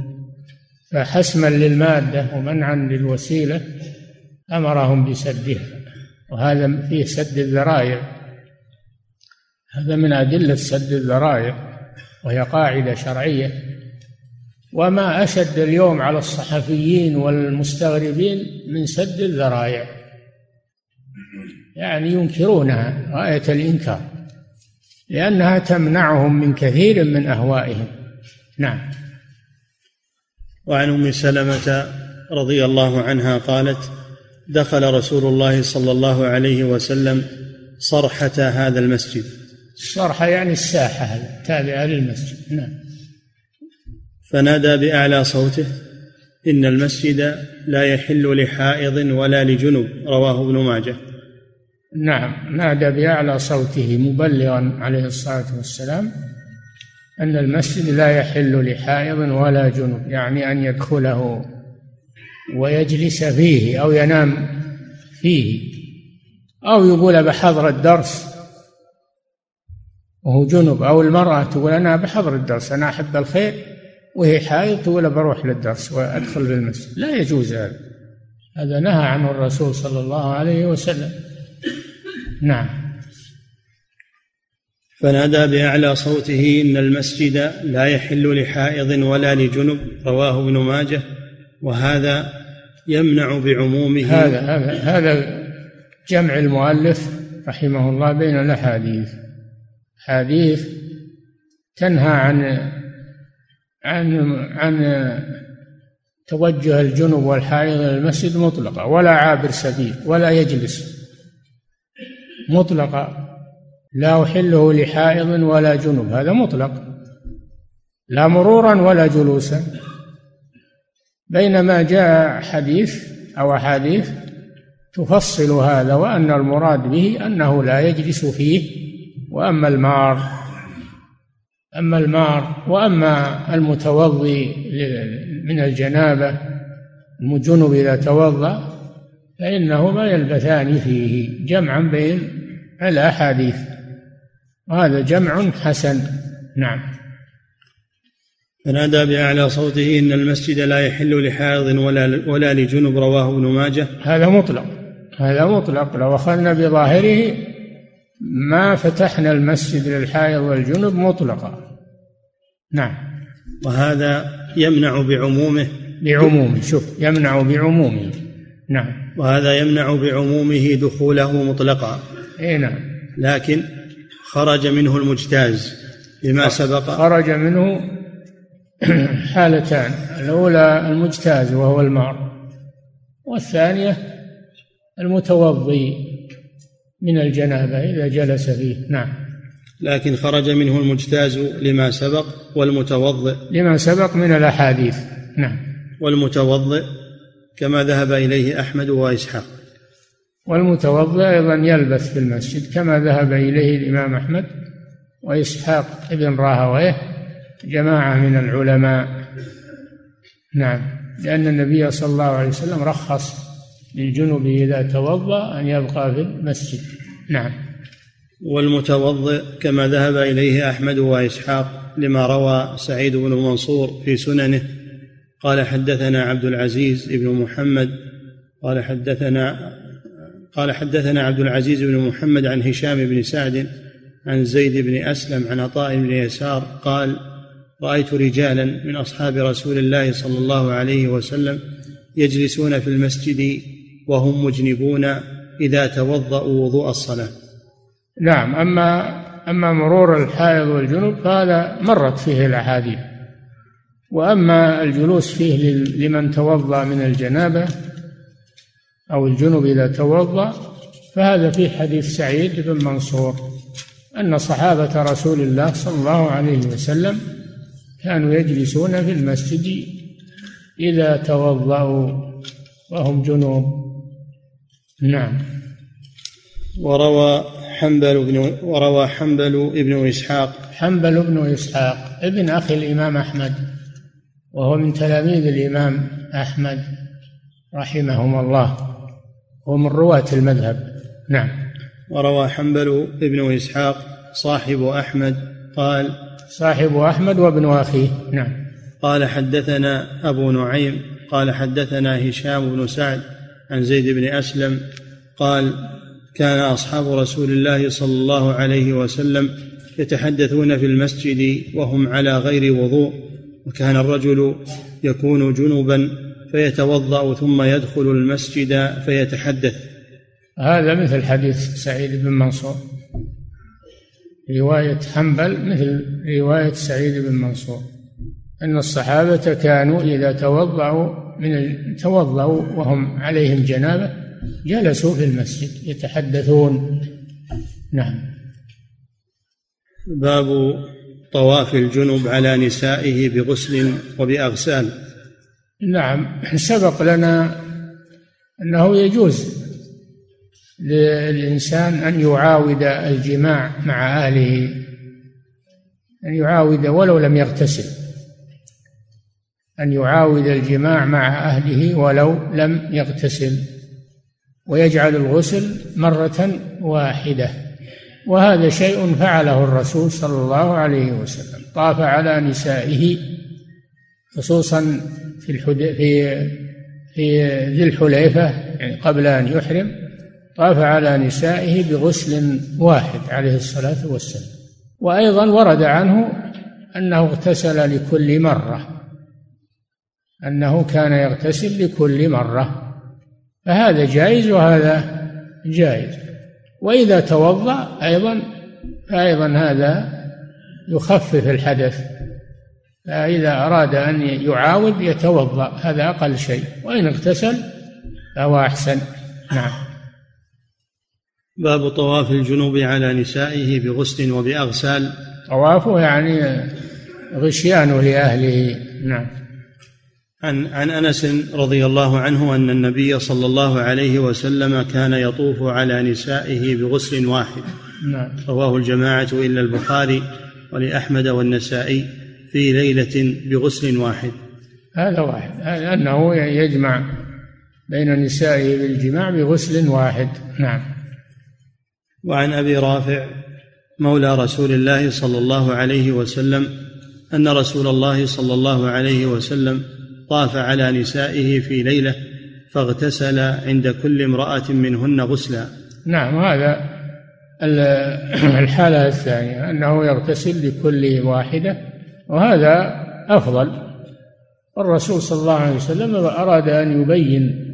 فحسما للمادة ومنعا للوسيلة أمرهم بسدها. وهذا فيه سد الذرائع. هذا من أدلة سد الذرائع وهي قاعدة شرعية. وما أشد اليوم على الصحفيين والمستغربين من سد الذرائع. يعني ينكرونها غاية الإنكار لأنها تمنعهم من كثير من أهوائهم. نعم. وعن أم سلمة رضي الله عنها قالت دخل رسول الله صلى الله عليه وسلم صرحة هذا المسجد. الصرحة يعني الساحة التابعة للمسجد. نعم. فنادى بأعلى صوته إن المسجد لا يحل لحائض ولا لجنب رواه ابن ماجه. نعم نادى بأعلى صوته مبلغا عليه الصلاة والسلام أن المسجد لا يحل لحائض ولا جنب يعني أن يدخله ويجلس فيه أو ينام فيه أو يقول بحضر الدرس وهو جنب أو المرأة تقول أنا بحضر الدرس أنا أحب الخير. وهي حائض تقول بروح للدرس وأدخل بالمسجد. لا يجوز هذا. هذا نهى عنه الرسول صلى الله عليه وسلم. نعم. فنادى بأعلى صوته إن المسجد لا يحل لحائض ولا لجنب رواه ابن ماجه. وهذا يمنع بعمومه. هذا هذا هذا جمع المؤلف رحمه الله بين الأحاديث. حديث تنهى عن عن عن توجه الجنوب والحائض إلى المسجد مطلقا ولا عابر سبيل ولا يجلس. مطلقا لا أحله لحائض ولا جنوب. هذا مطلق. لا مرورا ولا جلوسا. بينما جاء حديث أو أحاديث تفصل هذا وأن المراد به أنه لا يجلس فيه وأما المار أما المار وأما المتوضي من الجنابة المجنب إذا توضأ فإنهما يلبثان فيه جمعا بين الأحاديث. وهذا جمع حسن. نعم. فنادى بأعلى صوته إن المسجد لا يحل لحائض ولا ولا لجنب رواه ابن ماجه. هذا مطلق. هذا مطلق. لو أخذنا بظاهره ما فتحنا المسجد للحائض والجنب مطلقا. نعم. وهذا يمنع بعمومه. بعمومه. شوف يمنع بعمومه. نعم. وهذا يمنع بعمومه دخوله مطلقا. إي نعم. لكن خرج منه المجتاز بما سبق. خرج منه حالتان. الأولى المجتاز وهو المار. والثانية المتوضي من الجنابة إذا جلس فيه. نعم. لكن خرج منه المجتاز لما سبق والمتوضئ. لما سبق من الأحاديث. نعم. والمتوضئ كما ذهب إليه أحمد وإسحاق. والمتوضئ أيضا يلبث في المسجد كما ذهب إليه الإمام أحمد وإسحاق ابن راهويه جماعة من العلماء. نعم. لأن النبي صلى الله عليه وسلم رخص للجنب إذا توضأ أن يبقى في المسجد. نعم. والمتوضئ كما ذهب إليه أحمد وإسحاق لما روى سعيد بن منصور في سننه قال حدثنا عبد العزيز بن محمد قال حدثنا قال حدثنا عبد العزيز بن محمد عن هشام بن سعد عن زيد بن أسلم عن عطاء بن يسار قال رأيت رجالا من أصحاب رسول الله صلى الله عليه وسلم يجلسون في المسجد وهم مجنبون إذا توضأوا وضوء الصلاة. نعم أما أما مرور الحائض والجنوب فهذا مرت فيه الأحاديث. وأما الجلوس فيه لمن توضأ من الجنابة أو الجنوب إذا توضأ فهذا في حديث سعيد بن منصور أن صحابة رسول الله صلى الله عليه وسلم كانوا يجلسون في المسجد إذا توضأوا وهم جنوب. نعم. وروى حنبل بن وروى حنبل ابن إسحاق. حنبل بن إسحاق ابن أخي الإمام أحمد وهو من تلاميذ الإمام أحمد رحمهم الله ومن رواة المذهب. نعم. وروى حنبل ابن إسحاق صاحب أحمد قال صاحب أحمد وابن أخيه. نعم. قال حدثنا أبو نعيم قال حدثنا هشام بن سعد عن زيد بن أسلم قال كان أصحاب رسول الله صلى الله عليه وسلم يتحدثون في المسجد وهم على غير وضوء وكان الرجل يكون جنبا فيتوضأ ثم يدخل المسجد فيتحدث. هذا مثل حديث سعيد بن منصور. رواية حنبل مثل رواية سعيد بن منصور. أن الصحابة كانوا إذا توضأوا من توضأوا وهم عليهم جنابة جلسوا في المسجد يتحدثون. نعم. باب طواف الجنب على نسائه بغسل وبأغسال. نعم. سبق لنا أنه يجوز للإنسان أن يعاود الجماع مع أهله أن يعاود ولو لم يغتسل أن يعاود الجماع مع أهله ولو لم يغتسل. ويجعل الغسل مرة واحدة. وهذا شيء فعله الرسول صلى الله عليه وسلم. طاف على نسائه خصوصا في الحد... في في ذي الحليفة يعني قبل أن يحرم طاف على نسائه بغسل واحد عليه الصلاة والسلام. وأيضا ورد عنه أنه اغتسل لكل مرة. أنه كان يغتسل لكل مرة. فهذا جائز وهذا جائز. وإذا توضأ أيضا فأيضا هذا يخفف الحدث. فإذا أراد أن يعاود يتوضأ هذا أقل شيء. وإن اغتسل فهو أحسن. نعم. باب طواف الجنوب على نسائه بغسل وبأغسال. طوافه يعني غشيانه لأهله. نعم. عن عن أنس رضي الله عنه أن النبي صلى الله عليه وسلم كان يطوف على نسائه بغسل واحد. نعم. رواه الجماعة إلا البخاري ولأحمد والنسائي في ليلة بغسل واحد. هذا واحد. أنه يجمع بين نسائه بالجماع بغسل واحد. نعم. وعن أبي رافع مولى رسول الله صلى الله عليه وسلم أن رسول الله صلى الله عليه وسلم طاف على نسائه في ليلة فاغتسل عند كل امرأة منهن غسلا. نعم هذا [clears throat] الحالة الثانية أنه يغتسل لكل واحدة وهذا أفضل. الرسول صلى الله عليه وسلم أراد أن يبين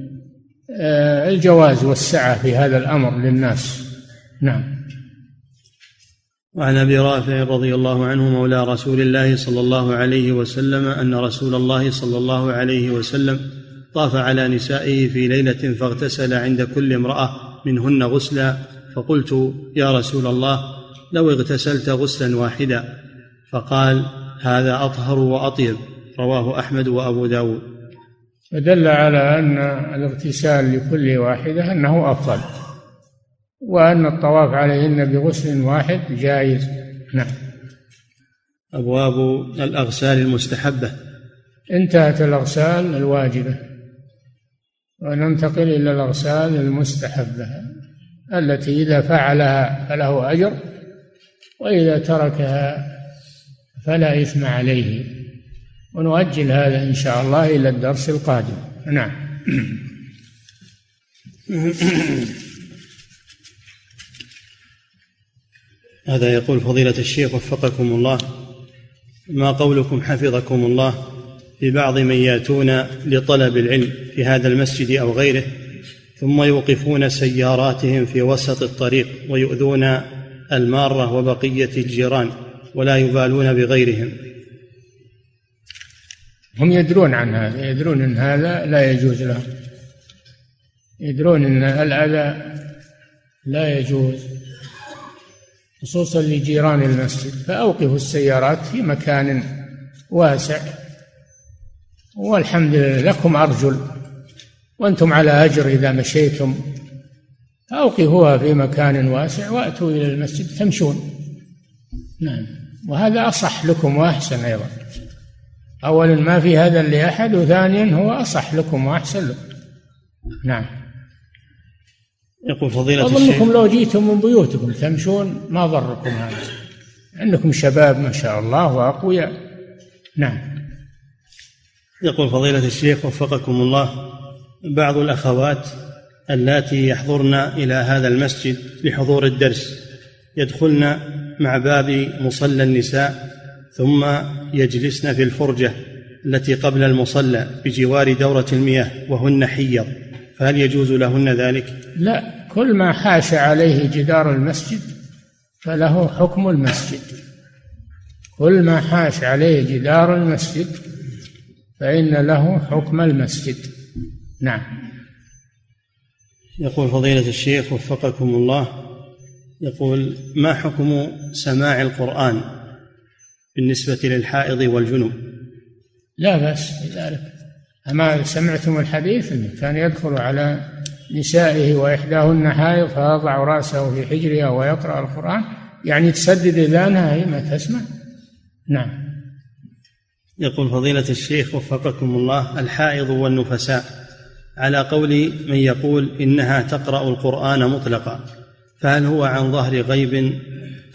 آه، الجواز والسعة في هذا الأمر للناس. نعم. وعن أبي رافع رضي الله عنه مولى رسول الله صلى الله عليه وسلم أن رسول الله صلى الله عليه وسلم طاف على نسائه في ليلة فاغتسل عند كل امرأة منهن غسلا فقلت يا رسول الله لو اغتسلت غسلا واحدا؟ فقال هذا أطهر وأطيب. رواه أحمد وأبو داود. فدل على أن الاغتسال لكل واحدة أنه أفضل. وأن الطواف عليهن بغسل واحد جائز. نعم. أبواب الأغسال المستحبة. انتهت الأغسال الواجبة وننتقل إلى الأغسال المستحبة التي إذا فعلها فله أجر وإذا تركها فلا إثم عليه. ونؤجل هذا إن شاء الله إلى الدرس القادم. نعم. [coughs] هذا يقول فضيلة الشيخ وفقكم الله ما قولكم حفظكم الله في بعض من ياتون لطلب العلم في هذا المسجد أو غيره ثم يوقفون سياراتهم في وسط الطريق ويؤذون المارة وبقية الجيران ولا يبالون بغيرهم؟ هم يدرون عن هذا يدرون إن هذا لا يجوز لهم. يدرون إن الاذى لا يجوز. خصوصا لجيران المسجد فأوقفوا السيارات في مكان واسع. والحمد لله لكم أرجل وأنتم على أجر إذا مشيتم. فأوقفوها في مكان واسع وأتوا إلى المسجد تمشون. نعم. وهذا أصح لكم وأحسن أيضا. أولا ما في هذا لأحد وثانيا هو أصح لكم وأحسن لكم. نعم. يقول فضيلة أظنكم لو جيتم من بيوتكم تمشون ما ضركم هذا. عندكم شباب ما شاء الله وأقوياء. نعم. يقول فضيلة الشيخ وفقكم الله بعض الأخوات اللاتي يحضرن إلى هذا المسجد لحضور الدرس يدخلن مع باب مصلى النساء ثم يجلسن في الفرجة التي قبل المصلى بجوار دورة المياه وهن حيض. فهل يجوز لهن ذلك؟ لا كل ما حاش عليه جدار المسجد فله حكم المسجد. كل ما حاش عليه جدار المسجد فإن له حكم المسجد. نعم. يقول فضيلة الشيخ وفقكم الله يقول ما حكم سماع القرآن بالنسبة للحائض والجنوب لا بأس بذلك. أما سمعتم الحديث كان يدخل على نسائه وإحداهن حائض فيضع رأسه في حجرها ويقرأ القرآن. يعني تسدد إذانها هي ما تسمع. نعم. يقول فضيلة الشيخ وفقكم الله الحائض والنفساء. على قول من يقول إنها تقرأ القرآن مطلقا فهل هو عن ظهر غيب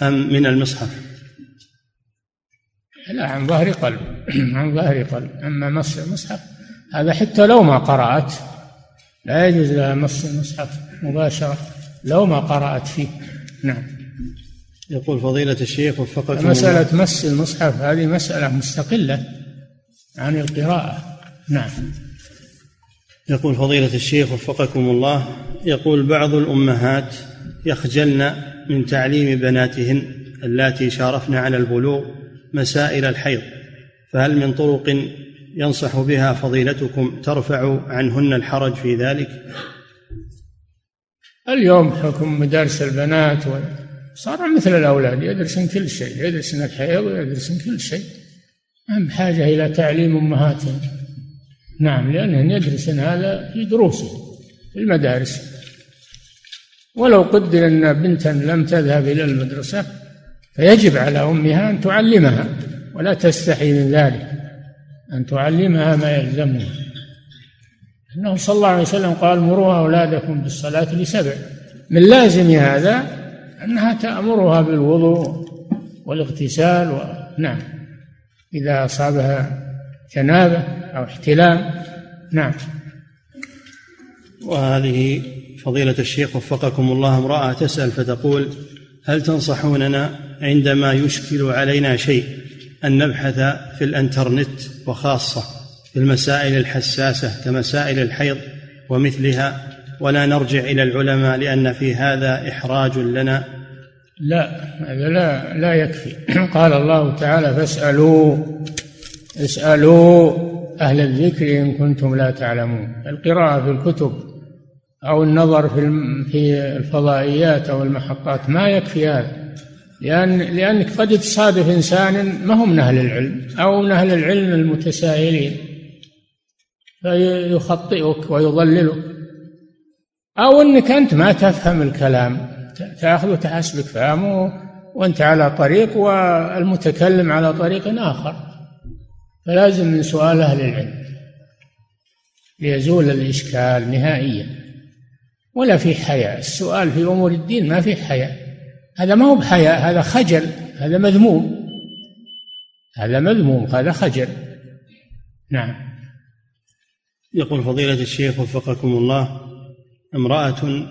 أم من المصحف؟ لا عن ظهر قلب. [clears throat] عن ظهر قلب. أما مس المصحف هذا حتى لو ما قرأت لا يجوز لها مس المصحف مباشرة لو ما قرأت فيه. نعم. يقول فضيلة الشيخ وفقكم مسألة مس المصحف هذه مسألة مستقلة عن القراءة. نعم. يقول فضيلة الشيخ وفقكم الله. يقول بعض الأمهات يخجلن من تعليم بناتهن اللاتي شارفن على البلوغ مسائل الحيض فهل من طرق ينصح بها فضيلتكم ترفع عنهن الحرج في ذلك؟ اليوم حكم مدارس البنات صار مثل الأولاد يدرسن كل شيء يدرسن الحيض ويدرسن كل شيء. ما بحاجة إلى تعليم أمهاتهم. نعم لأنهن يدرسن هذا في دروسهم في المدارس. ولو قدر أن بنتا لم تذهب إلى المدرسة فيجب على أمها أن تعلمها ولا تستحي من ذلك. أن تعلمها ما يلزمها أنه صلى الله عليه وسلم قال مروا أولادكم بالصلاة لسبع. من لازم هذا أنها تأمرها بالوضوء والاغتسال و... نعم. إذا أصابها جنابة أو احتلام. نعم. وهذه فضيلة الشيخ وفقكم الله امرأة تسأل فتقول هل تنصحوننا عندما يشكل علينا شيء أن نبحث في الانترنت وخاصة في المسائل الحساسة كمسائل الحيض ومثلها ولا نرجع إلى العلماء لأن في هذا إحراج لنا. لا هذا لا لا يكفي. [clears throat] قال الله تعالى فاسألوا اسألوا أهل الذكر إن كنتم لا تعلمون. القراءة في الكتب أو النظر في في الفضائيات أو المحطات ما يكفي هذا. لأن لأنك قد تصادف إنسان ما هو من أهل العلم أو من أهل العلم المتساهلين فيخطئك ويضللك. أو أنك أنت ما تفهم الكلام تأخذ تحسبك فهمه وأنت على طريق والمتكلم على طريق آخر. فلازم من سؤال أهل العلم ليزول الإشكال نهائيا. ولا في حياء السؤال في أمور الدين ما في حياء هذا ما هو بحياء هذا خجل هذا مذموم. هذا مذموم هذا خجل. نعم. يقول فضيلة الشيخ وفقكم الله امرأة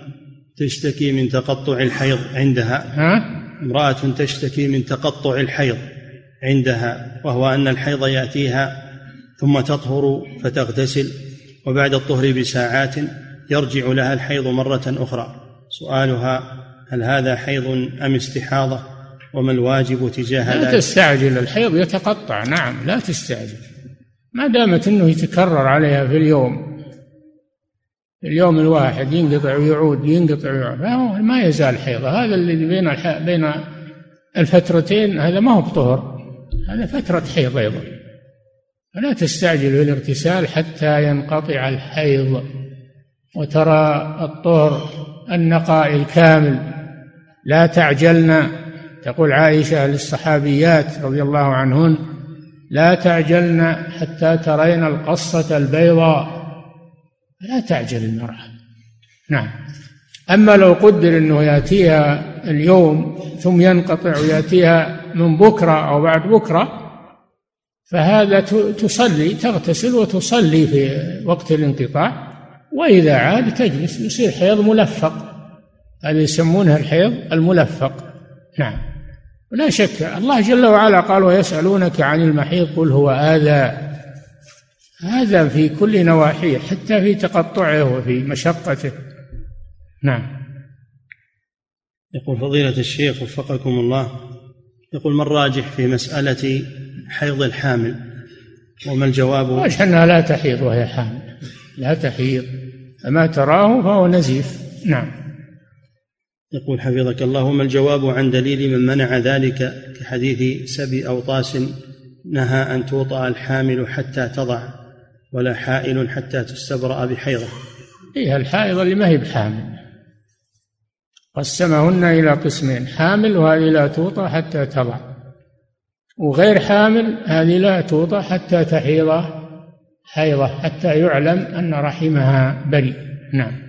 تشتكي من تقطع الحيض عندها. ها؟ امرأة تشتكي من تقطع الحيض عندها وهو أن الحيض يأتيها ثم تطهر فتغتسل وبعد الطهر بساعات يرجع لها الحيض مرة أخرى. سؤالها هل هذا حيض أم استحاضة؟ وما الواجب تجاه لا تستعجل الحيض يتقطع نعم لا تستعجل. ما دامت أنه يتكرر عليها في اليوم في اليوم الواحد ينقطع ويعود ينقطع ويعود ما يزال حيضة هذا الذي بين بين الفترتين هذا ما هو بطهر هذا فترة حيض أيضا. فلا تستعجل بالاغتسال حتى ينقطع الحيض. وترى الطهر النقاء الكامل. لا تعجلن. تقول عائشة للصحابيات رضي الله عنهن لا تعجلن حتى ترين القصة البيضاء. لا تعجل المرأة. نعم. أما لو قدر أنه يأتيها اليوم ثم ينقطع ويأتيها من بكرة أو بعد بكرة فهذا تصلي تغتسل وتصلي في وقت الانقطاع وإذا عاد تجلس يصير حيض ملفق. هذا يسمونها الحيض الملفق. نعم. ولا شك الله جل وعلا قال ويسألونك عن المحيض قل هو آذى. هذا في كل نواحيه حتى في تقطعه وفي مشقته. نعم. يقول فضيلة الشيخ وفقكم الله يقول ما الراجح في مسألة حيض الحامل؟ وما الجواب؟ راجح أنها لا تحيض وهي حامل. لا تحيض. فما تراه فهو نزيف. نعم. يقول حفظك الله ما الجواب عن دليل من منع ذلك كحديث سبي أو طاس نهى أن توطأ الحامل حتى تضع ولا حائل حتى تستبرأ بحيضة. هي الحائض اللي ما هي بحامل. قسمهن إلى قسمين حامل وهذه لا توطى حتى تضع. وغير حامل هذه لا توطى حتى تحيض حيضة حتى يعلم أن رحمها بريء. نعم.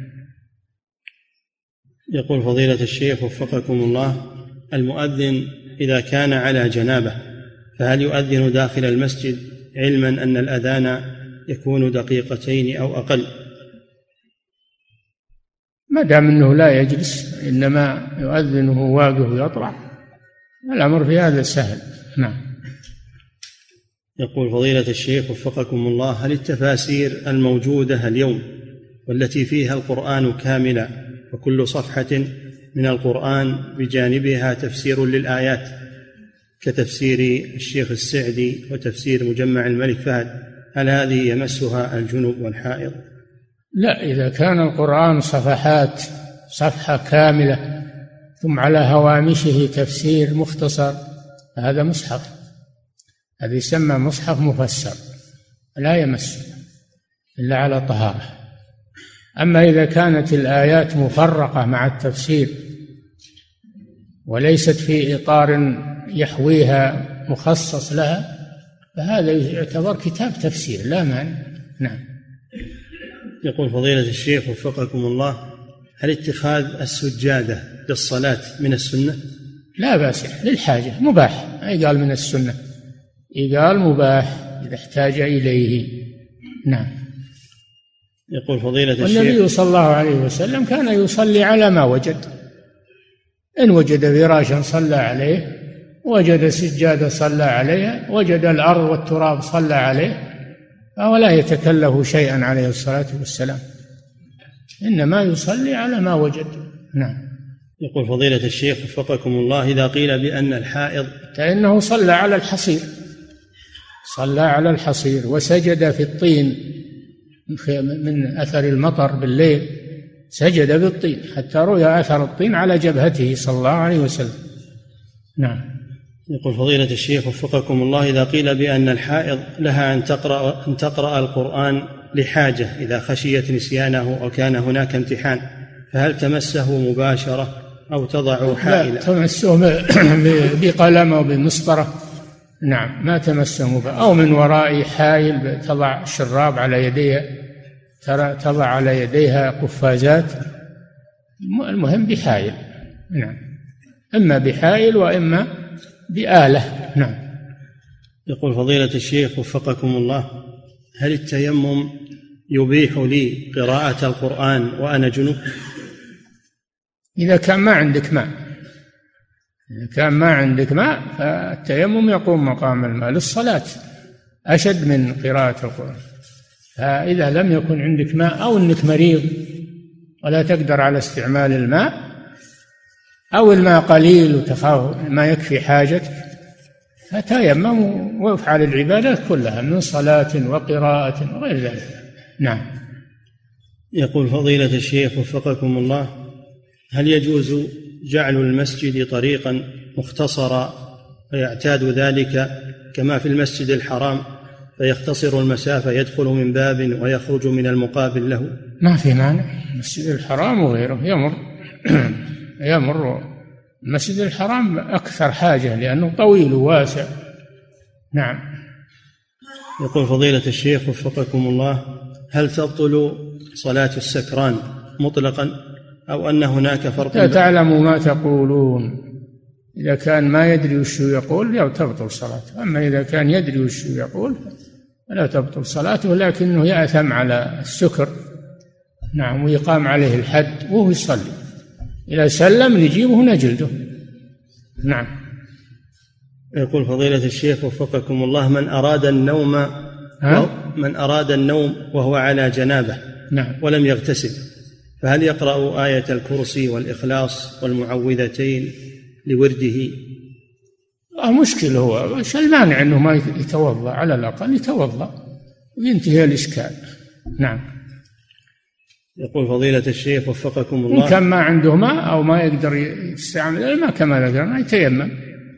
يقول فضيلة الشيخ وفقكم الله المؤذن إذا كان على جنابة فهل يؤذن داخل المسجد علما أن الأذان يكون دقيقتين أو أقل؟ ما دام أنه لا يجلس إنما يؤذن وهو واقف ويطلع الأمر في هذا سهل. نعم. يقول فضيلة الشيخ وفقكم الله هل التفاسير الموجودة اليوم والتي فيها القرآن كاملا وكل صفحة من القرآن بجانبها تفسير للآيات كتفسير الشيخ السعدي وتفسير مجمع الملك فهد. هل هذه يمسها الجنوب والحائض؟ لا إذا كان القرآن صفحات صفحة كاملة ثم على هوامشه تفسير مختصر هذا مصحف. هذا يسمى مصحف مفسر لا يمس إلا على طهارة. أما إذا كانت الآيات مفرقة مع التفسير وليست في إطار يحويها مخصص لها فهذا يعتبر كتاب تفسير لا مانع نعم. يقول فضيلة الشيخ وفقكم الله هل اتخاذ السجادة للصلاة من السنة؟ لا بأس للحاجة مباح. ما يقال من السنة؟ يقال مباح إذا احتاج إليه. نعم. يقول فضيلة الشيخ. والنبي صلى الله عليه وسلم كان يصلي على ما وجد. إن وجد فراشا صلى عليه وجد سجادة صلى عليها وجد الأرض والتراب صلى عليه فهو لا يتكلف شيئا عليه الصلاة والسلام. إنما يصلي على ما وجد. نعم. يقول فضيلة الشيخ وفقكم الله إذا قيل بأن الحائض فإنه صلى على الحصير. صلى على الحصير وسجد في الطين. من أثر المطر بالليل سجد بالطين حتى رؤي أثر الطين على جبهته صلى الله عليه وسلم. نعم. يقول فضيلة الشيخ وفقكم الله إذا قيل بأن الحائض لها أن تقرأ أن تقرأ القرآن لحاجة إذا خشيت نسيانه أو كان هناك امتحان فهل تمسه مباشرة أو تضع حائلا؟ لا تمسه [coughs] بقلم أو بمسطرة. نعم ما تمسه مباشرة أو من وراء حائل تضع شراب على يديها ترى تضع على يديها قفازات. المهم بحائل. نعم. إما بحائل وإما بآلة. نعم. يقول فضيلة الشيخ وفقكم الله هل التيمم يبيح لي قراءة القرآن وأنا جنوب إذا كان ما عندك ماء. إذا كان ما عندك ماء فالتيمم يقوم مقام الماء للصلاة أشد من قراءة القرآن. فإذا لم يكن عندك ماء أو أنك مريض ولا تقدر على استعمال الماء أو الماء قليل وتخاف ما يكفي حاجتك فتيمم وافعل العبادات كلها من صلاة وقراءة وغير ذلك. نعم. يقول فضيلة الشيخ وفقكم الله هل يجوز جعل المسجد طريقا مختصرا فيعتاد ذلك كما في المسجد الحرام فيختصر المسافة يدخل من باب ويخرج من المقابل له. ما في مانع. المسجد الحرام وغيره يمر [clears throat] يمر. المسجد الحرام أكثر حاجة لأنه طويل وواسع. نعم. يقول فضيلة الشيخ وفقكم الله هل تبطل صلاة السكران مطلقا؟ أو أن هناك فرق لا تعلموا ما تقولون إذا كان ما يدري وش يقول تبطل صلاته. أما إذا كان يدري وش يقول فلا تبطل صلاته لكنه يأثم على السكر نعم ويقام عليه الحد وهو يصلي. إذا سلم نجيبه نجلده نعم. يقول فضيلة الشيخ وفقكم الله من أراد النوم ها؟ من أراد النوم وهو على جنابة نعم. ولم يغتسل. فهل يقرأ آية الكرسي والإخلاص والمعوذتين لورده؟ آه مشكل هو. إيش المانع إنه ما يتوضأ. على الأقل يتوضأ. وينتهي الإشكال. نعم. يقول فضيلة الشيخ وفقكم الله. إن كان ما عنده ماء أو ما يقدر يستعمل الماء كما ذكرنا يتيمم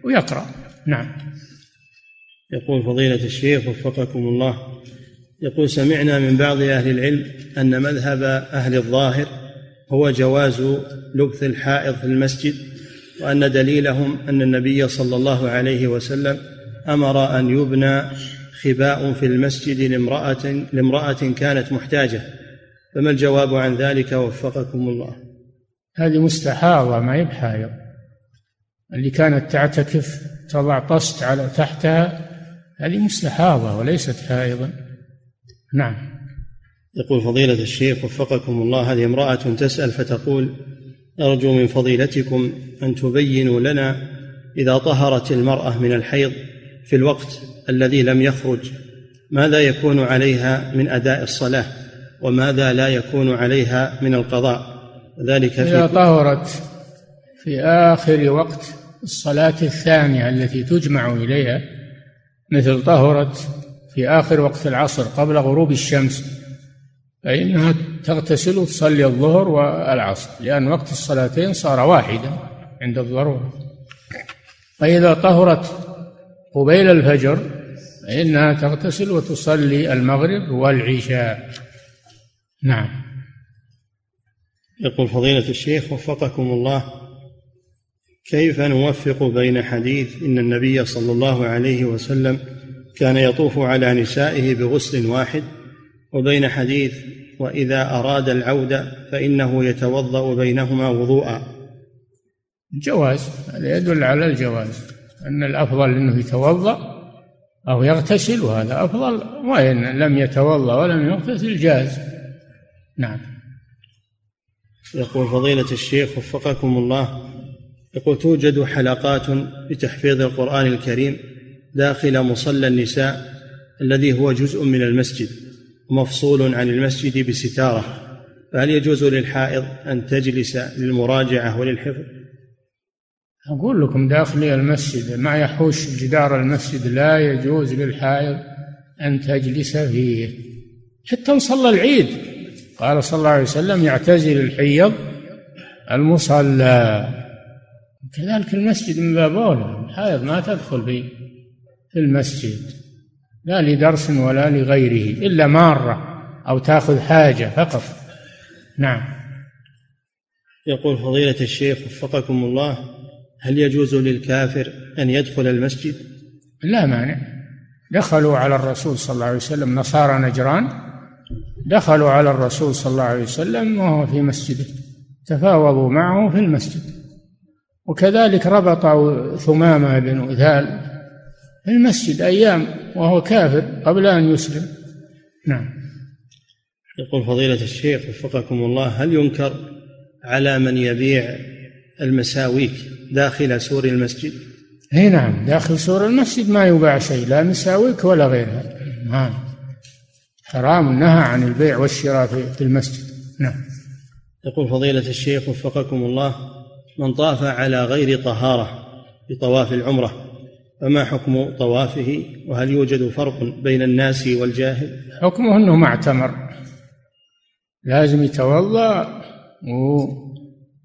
ويقرأ. نعم. يقول فضيلة الشيخ وفقكم الله. يقول سمعنا من بعض أهل العلم أن مذهب أهل الظاهر هو جواز لبث الحائض في المسجد وأن دليلهم أن النبي صلى الله عليه وسلم أمر أن يبنى خباء في المسجد لامرأة لامرأة كانت محتاجة. فما الجواب عن ذلك؟ وفقكم الله. هذه مستحاضة ما هي بحائض. اللي كانت تعتكف تضع طست على تحتها هذه مستحاضة وليست حائضا. نعم. يقول فضيلة الشيخ وفقكم الله هذه امرأة تسأل فتقول أرجو من فضيلتكم أن تبينوا لنا إذا طهرت المرأة من الحيض في الوقت الذي لم يخرج ماذا يكون عليها من أداء الصلاة وماذا لا يكون عليها من القضاء؟ ذلك في إذا طهرت في آخر وقت الصلاة الثانية التي تجمع إليها مثل طهرت في آخر وقت العصر قبل غروب الشمس فإنها تغتسل وتصلي الظهر والعصر لأن وقت الصلاتين صار واحدا عند الضرورة. فإذا طهرت قبيل الفجر فإنها تغتسل وتصلي المغرب والعشاء. نعم. يقول فضيلة الشيخ وفقكم الله كيف نوفق بين حديث إن النبي صلى الله عليه وسلم كان يطوف على نسائه بغسل واحد وبين حديث وإذا أراد العوده فإنه يتوضأ بينهما وضوءا. جواز هذا يدل على الجواز. أن الأفضل إنه يتوضأ أو يغتسل وهذا أفضل. وإن لم يتوضأ ولم يغتسل جاز. نعم. يقول فضيلة الشيخ وفقكم الله يقول توجد حلقات لتحفيظ القرآن الكريم داخل مصلى النساء الذي هو جزء من المسجد مفصول عن المسجد بستارة. فهل يجوز للحائض أن تجلس للمراجعة وللحفظ؟ أقول لكم داخل المسجد ما يحوش جدار المسجد لا يجوز للحائض أن تجلس فيه. حتى مصلى العيد. قال صلى الله عليه وسلم يعتزل الحيض المصلى. كذلك المسجد من باب اولى الحائض ما تدخل في في المسجد لا لدرس ولا لغيره إلا مارة أو تأخذ حاجة فقط. نعم. يقول فضيلة الشيخ وفقكم الله هل يجوز للكافر أن يدخل المسجد؟ لا مانع. دخلوا على الرسول صلى الله عليه وسلم نصارى نجران دخلوا على الرسول صلى الله عليه وسلم وهو في مسجده تفاوضوا معه في المسجد. وكذلك ربطوا ثمامة بن أثال في المسجد أيام وهو كافر قبل أن يسلم. نعم. يقول فضيلة الشيخ وفقكم الله هل ينكر على من يبيع المساويك داخل سور المسجد؟ إي نعم داخل سور المسجد ما يباع شيء لا مساويك ولا غيرها. نعم. حرام نهى عن البيع والشراء في المسجد. نعم. يقول فضيلة الشيخ وفقكم الله من طاف على غير طهارة بطواف العمرة فما حكم طوافه؟ وهل يوجد فرق بين الناس والجاهل؟ حكمه أنه ما اعتمر. لازم يتوضأ و...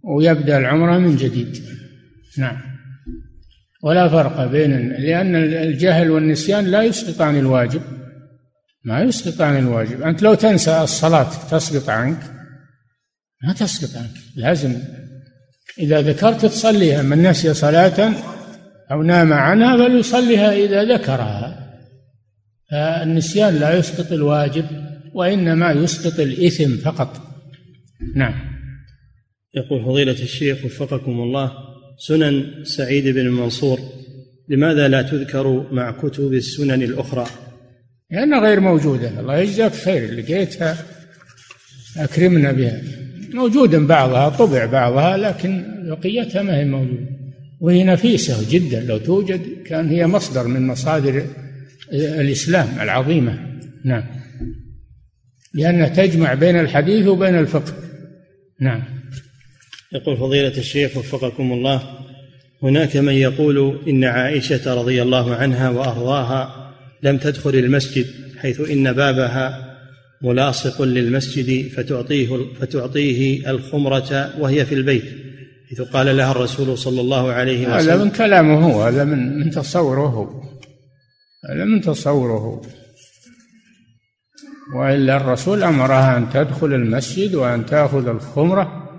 ويبدأ العمرة من جديد. نعم. ولا فرق بين لأن الجهل والنسيان لا يسقطان الواجب. ما يسقطان الواجب. أنت لو تنسى الصلاة تسقط عنك. ما تسقط عنك. لازم. إذا ذكرت تصليها. من نسي صلاة أو نام عنها فليصليها إذا ذكرها. فالنسيان لا يسقط الواجب وإنما يسقط الإثم فقط. نعم. يقول فضيلة الشيخ وفقكم الله سنن سعيد بن المنصور لماذا لا تذكر مع كتب السنن الأخرى؟ لأنها غير موجودة. الله يجزاك خير لقيتها أكرمنا بها. موجود بعضها طبع بعضها لكن بقيتها ما هي موجودة. وهي نفيسة جدا. لو توجد كان هي مصدر من مصادر الإسلام العظيمة. نعم. لأنها تجمع بين الحديث وبين الفقه. نعم. يقول فضيلة الشيخ وفقكم الله هناك من يقول إن عائشة رضي الله عنها وأرضاها لم تدخل المسجد حيث إن بابها ملاصق للمسجد فتعطيه فتعطيه الخمرة وهي في البيت. حيث قال لها الرسول صلى الله عليه وسلم. هذا من كلامه هو هذا من من تصوره. هو هذا من تصوره. وإلا الرسول أمرها أن تدخل المسجد وأن تأخذ الخمرة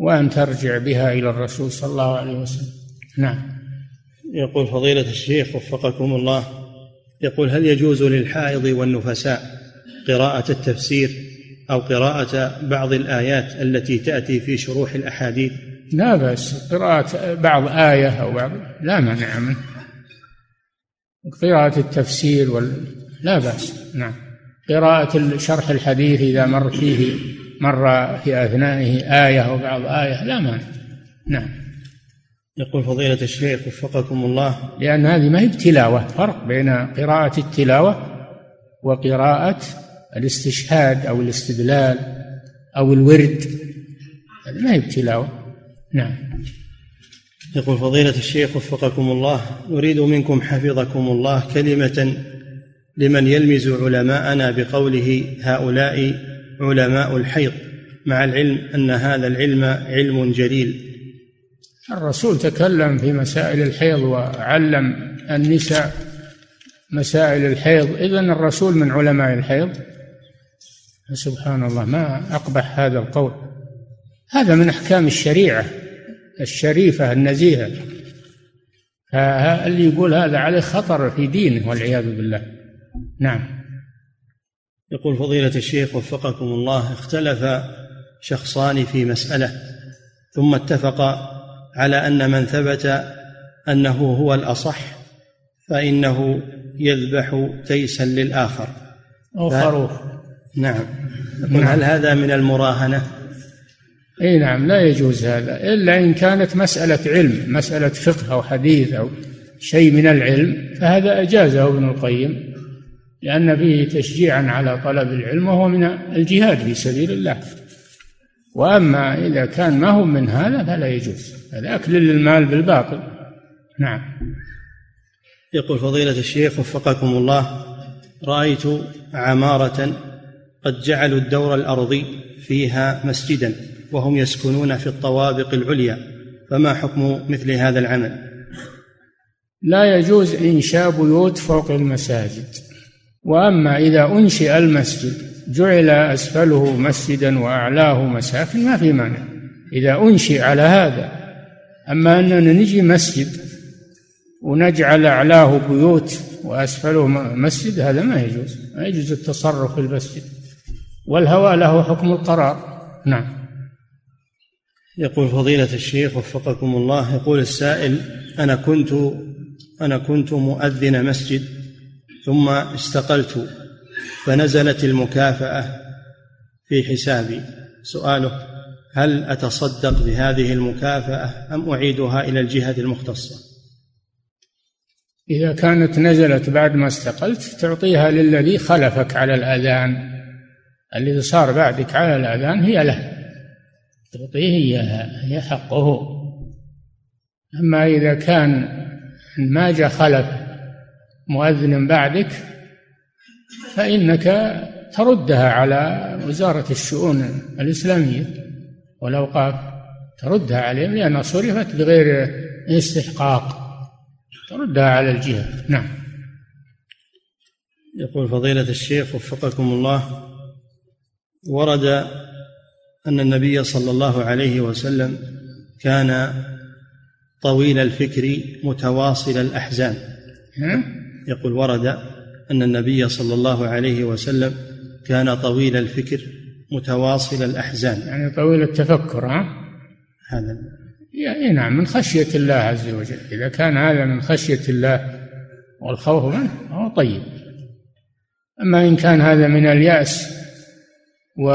وأن ترجع بها إلى الرسول صلى الله عليه وسلم. نعم. يقول فضيلة الشيخ وفقكم الله يقول هل يجوز للحائض والنفساء قراءة التفسير أو قراءة بعض الآيات التي تأتي في شروح الأحاديث؟ لا بأس. قراءة بعض آية أو بعض لا مانع منه. قراءة التفسير وال... لا بأس. نعم. قراءة شرح الحديث إذا مر فيه مر في أثنائه آية أو بعض آية لا مانع. نعم. يقول فضيلة الشيخ وفقكم الله. لأن هذه ما هي بتلاوة فرق بين قراءة التلاوة وقراءة الاستشهاد أو الاستدلال أو الورد. هذه ما هي بتلاوة. نعم. يقول فضيلة الشيخ وفقكم الله نريد منكم حفظكم الله كلمة لمن يلمز علماءنا بقوله هؤلاء علماء الحيض مع العلم أن هذا العلم علم جليل. الرسول تكلم في مسائل الحيض وعلم النساء مسائل الحيض إذا الرسول من علماء الحيض. سبحان الله ما أقبح هذا القول. هذا من أحكام الشريعة. الشريفة النزيهة. اللي يقول هذا عليه خطر في دينه والعياذ بالله. نعم. يقول فضيلة الشيخ وفقكم الله اختلف شخصان في مسألة ثم اتفقا على أن من ثبت أنه هو الأصح فإنه يذبح تيسا للآخر. أو خروف. نعم. يقول هل هذا من المراهنة؟ إي نعم لا يجوز هذا إلا إن كانت مسألة علم مسألة فقه أو حديث أو شيء من العلم فهذا أجازه ابن القيم لأن فيه تشجيعا على طلب العلم وهو من الجهاد في سبيل الله. وأما إذا كان ما هو من هذا فلا يجوز هذا أكل للمال بالباطل. نعم. يقول فضيلة الشيخ وفقكم الله رأيت عمارة قد جعلوا الدور الأرضي فيها مسجدا. وهم يسكنون في الطوابق العليا فما حكم مثل هذا العمل؟ لا يجوز إنشاء بيوت فوق المساجد. وأما إذا أنشئ المسجد جعل أسفله مسجدا وأعلاه مساكن ما في مانع. إذا أنشئ على هذا. أما أننا نجي مسجد ونجعل أعلاه بيوت وأسفله مسجد هذا ما يجوز. ما يجوز التصرف في المسجد. والهوى له حكم القرار. نعم. يقول فضيلة الشيخ وفقكم الله يقول السائل أنا كنت أنا كنت مؤذن مسجد ثم استقلت فنزلت المكافأة في حسابي. سؤاله هل أتصدق بهذه المكافأة أم أعيدها إلى الجهة المختصة؟ إذا كانت نزلت بعد ما استقلت تعطيها للذي خلفك على الأذان. الذي صار بعدك على الأذان هي له. تعطيه إياها هي حقه. أما إذا كان ما جاء خلف مؤذن بعدك فإنك تردها على وزارة الشؤون الإسلامية. والأوقاف تردها عليهم لأنها صرفت بغير استحقاق. تردها على الجهة. نعم. يقول فضيلة الشيخ وفقكم الله ورد أن النبي صلى الله عليه وسلم كان طويل الفكر متواصل الأحزان. يقول ورد أن النبي صلى الله عليه وسلم كان طويل الفكر متواصل الأحزان. يعني طويل التفكر ها؟ هذا. يعني نعم من خشية الله عز وجل. إذا كان هذا من خشية الله والخوف منه هو طيب. أما إن كان هذا من اليأس و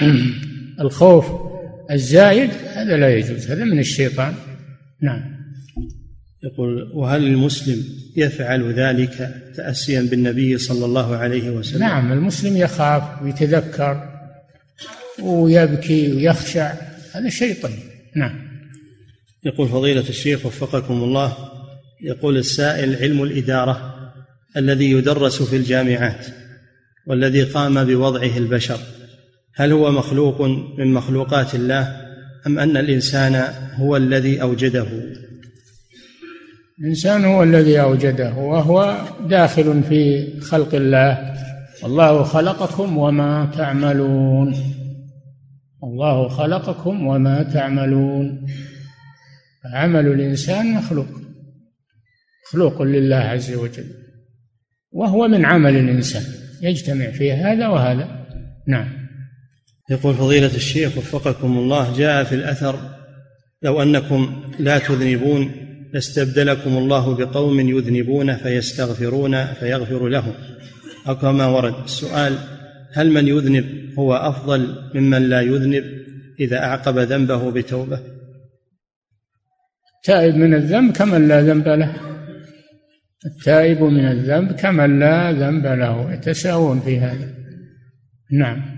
[clears throat] الخوف الزايد هذا لا يجوز هذا من الشيطان. نعم. يقول وهل المسلم يفعل ذلك تأسيا بالنبي صلى الله عليه وسلم؟ نعم المسلم يخاف ويتذكر ويبكي ويخشع هذا شيء طيب نعم. يقول فضيلة الشيخ وفقكم الله يقول السائل علم الإدارة الذي يدرس في الجامعات والذي قام بوضعه البشر. هل هو مخلوق من مخلوقات الله أم أن الإنسان هو الذي أوجده؟ الإنسان هو الذي أوجده وهو داخل في خلق الله. الله خلقكم وما تعملون. الله خلقكم وما تعملون. عمل الإنسان مخلوق مخلوق لله عز وجل وهو من عمل الإنسان يجتمع فيه هذا وهذا. نعم. يقول فضيلة الشيخ وفقكم الله جاء في الأثر لو أنكم لا تذنبون لاستبدلكم الله بقوم يذنبون فيستغفرون فيغفر لهم. أو كما ورد السؤال هل من يذنب هو أفضل ممن لا يذنب إذا أعقب ذنبه بتوبة؟ التائب من الذنب كمن لا ذنب له. التائب من الذنب كمن لا ذنب له. يتساوون في هذا. نعم.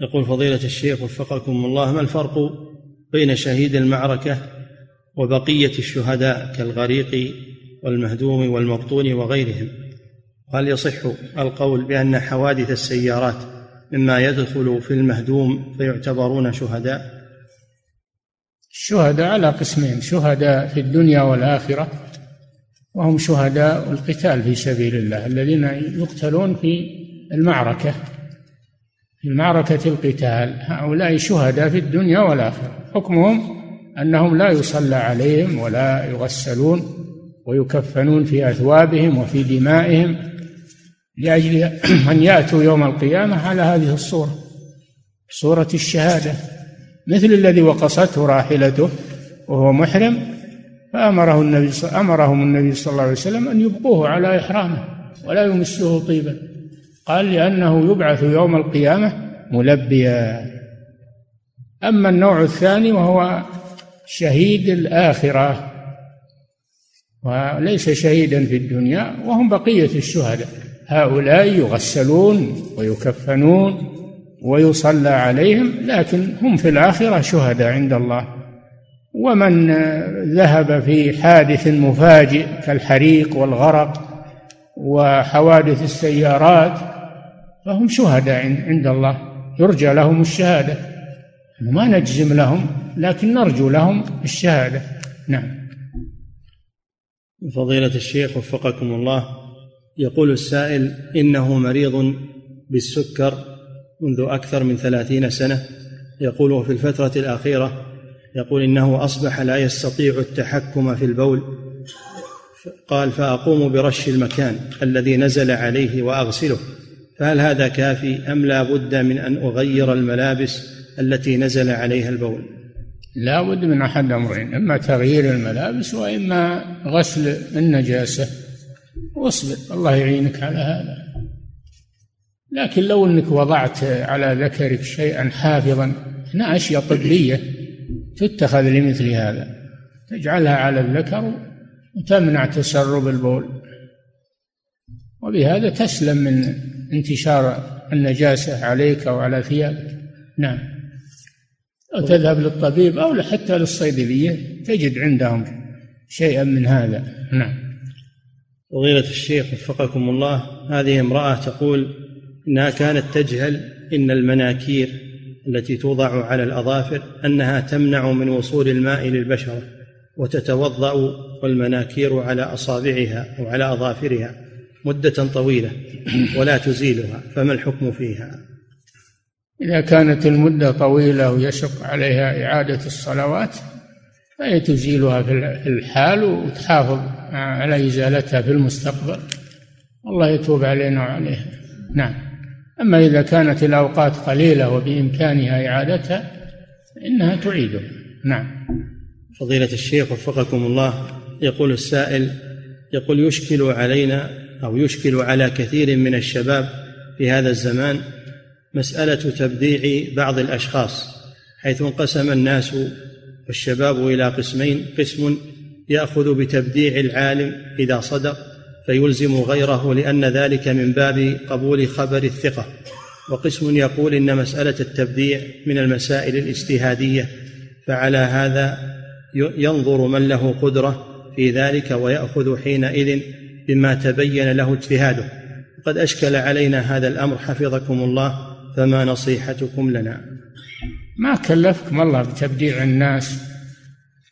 يقول فضيلة الشيخ وفقكم الله ما الفرق بين شهيد المعركة وبقية الشهداء كالغريق والمهدوم والمبطون وغيرهم؟ هل يصح القول بأن حوادث السيارات مما يدخل في المهدوم فيعتبرون شهداء؟ الشهداء على قسمين شهداء في الدنيا والآخرة وهم شهداء القتال في سبيل الله الذين يقتلون في المعركة. في معركة القتال. هؤلاء شهداء في الدنيا والآخرة. حكمهم أنهم لا يصلى عليهم ولا يغسلون ويكفنون في أثوابهم وفي دمائهم لأجل أن يأتوا يوم القيامة على هذه الصورة صورة الشهادة. مثل الذي وقصته راحلته وهو محرم فأمره النبي أمرهم النبي صلى الله عليه وسلم أن يبقوه على إحرامه ولا يمسوه طيبا قال لأنه يبعث يوم القيامة ملبيا. أما النوع الثاني وهو شهيد الآخرة وليس شهيدا في الدنيا وهم بقية الشهداء. هؤلاء يغسلون ويكفنون ويصلى عليهم لكن هم في الآخرة شهداء عند الله. ومن ذهب في حادث مفاجئ كالحريق والغرق وحوادث السيارات فهم شهداء عند الله. يرجى لهم الشهادة. ما نجزم لهم لكن نرجو لهم الشهادة. نعم. فضيلة الشيخ وفقكم الله يقول السائل إنه مريض بالسكر منذ أكثر من ثلاثين سنة. يقول في الفترة الأخيرة يقول إنه أصبح لا يستطيع التحكم في البول. قال فأقوم برش المكان الذي نزل عليه وأغسله. فهل هذا كافي أم لا بد من أن أغير الملابس التي نزل عليها البول؟ لا بد من أحد أمرين إما تغيير الملابس وإما غسل النجاسة. واصبر الله يعينك على هذا. لكن لو أنك وضعت على ذكرك شيئا حافظا هنا أشياء طبية تتخذ لمثل هذا. تجعلها على الذكر وتمنع تسرب البول. وبهذا تسلم من انتشار النجاسة عليك أو على ثيابك. نعم. أو تذهب للطبيب أو حتى للصيدلية تجد عندهم شيئا من هذا. نعم. فضيلة الشيخ وفقكم الله هذه امرأة تقول إنها كانت تجهل إن المناكير التي توضع على الأظافر أنها تمنع من وصول الماء للبشرة وتتوضأ والمناكير على أصابعها أو على أظافرها. مدة طويلة ولا تزيلها فما الحكم فيها؟ إذا كانت المدة طويلة ويشق عليها إعادة الصلوات فهي تزيلها في الحال وتحافظ على إزالتها في المستقبل. الله يتوب علينا وعليها. نعم. أما إذا كانت الأوقات قليلة وبإمكانها إعادتها فإنها تعيدها نعم. فضيلة الشيخ وفقكم الله يقول السائل يقول يشكل علينا أو يشكل على كثير من الشباب في هذا الزمان مسألة تبديع بعض الأشخاص حيث انقسم الناس والشباب إلى قسمين قسم يأخذ بتبديع العالم إذا صدق فيلزم غيره لأن ذلك من باب قبول خبر الثقة وقسم يقول إن مسألة التبديع من المسائل الاجتهادية فعلى هذا ينظر من له قدرة في ذلك ويأخذ حينئذ بما تبين له اجتهاده. قد أشكل علينا هذا الأمر حفظكم الله فما نصيحتكم لنا. ما كلفكم الله بتبديع الناس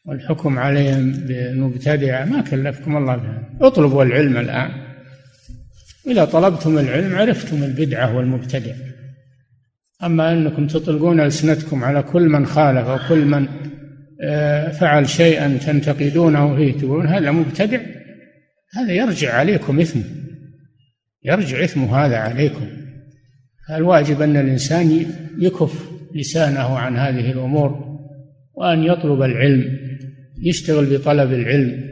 والحكم عليهم بمبتدعة ما كلفكم الله بها اطلبوا العلم الآن. إذا طلبتم العلم عرفتم البدعة والمبتدع. أما أنكم تطلقون ألسنتكم على كل من خالف أو كل من آه، فعل شيئا تنتقدونه فيه تقولون هذا مبتدع. هذا يرجع عليكم إثم. يرجع إثم هذا عليكم. الواجب أن الإنسان يكف لسانه عن هذه الأمور وأن يطلب العلم يشتغل بطلب العلم.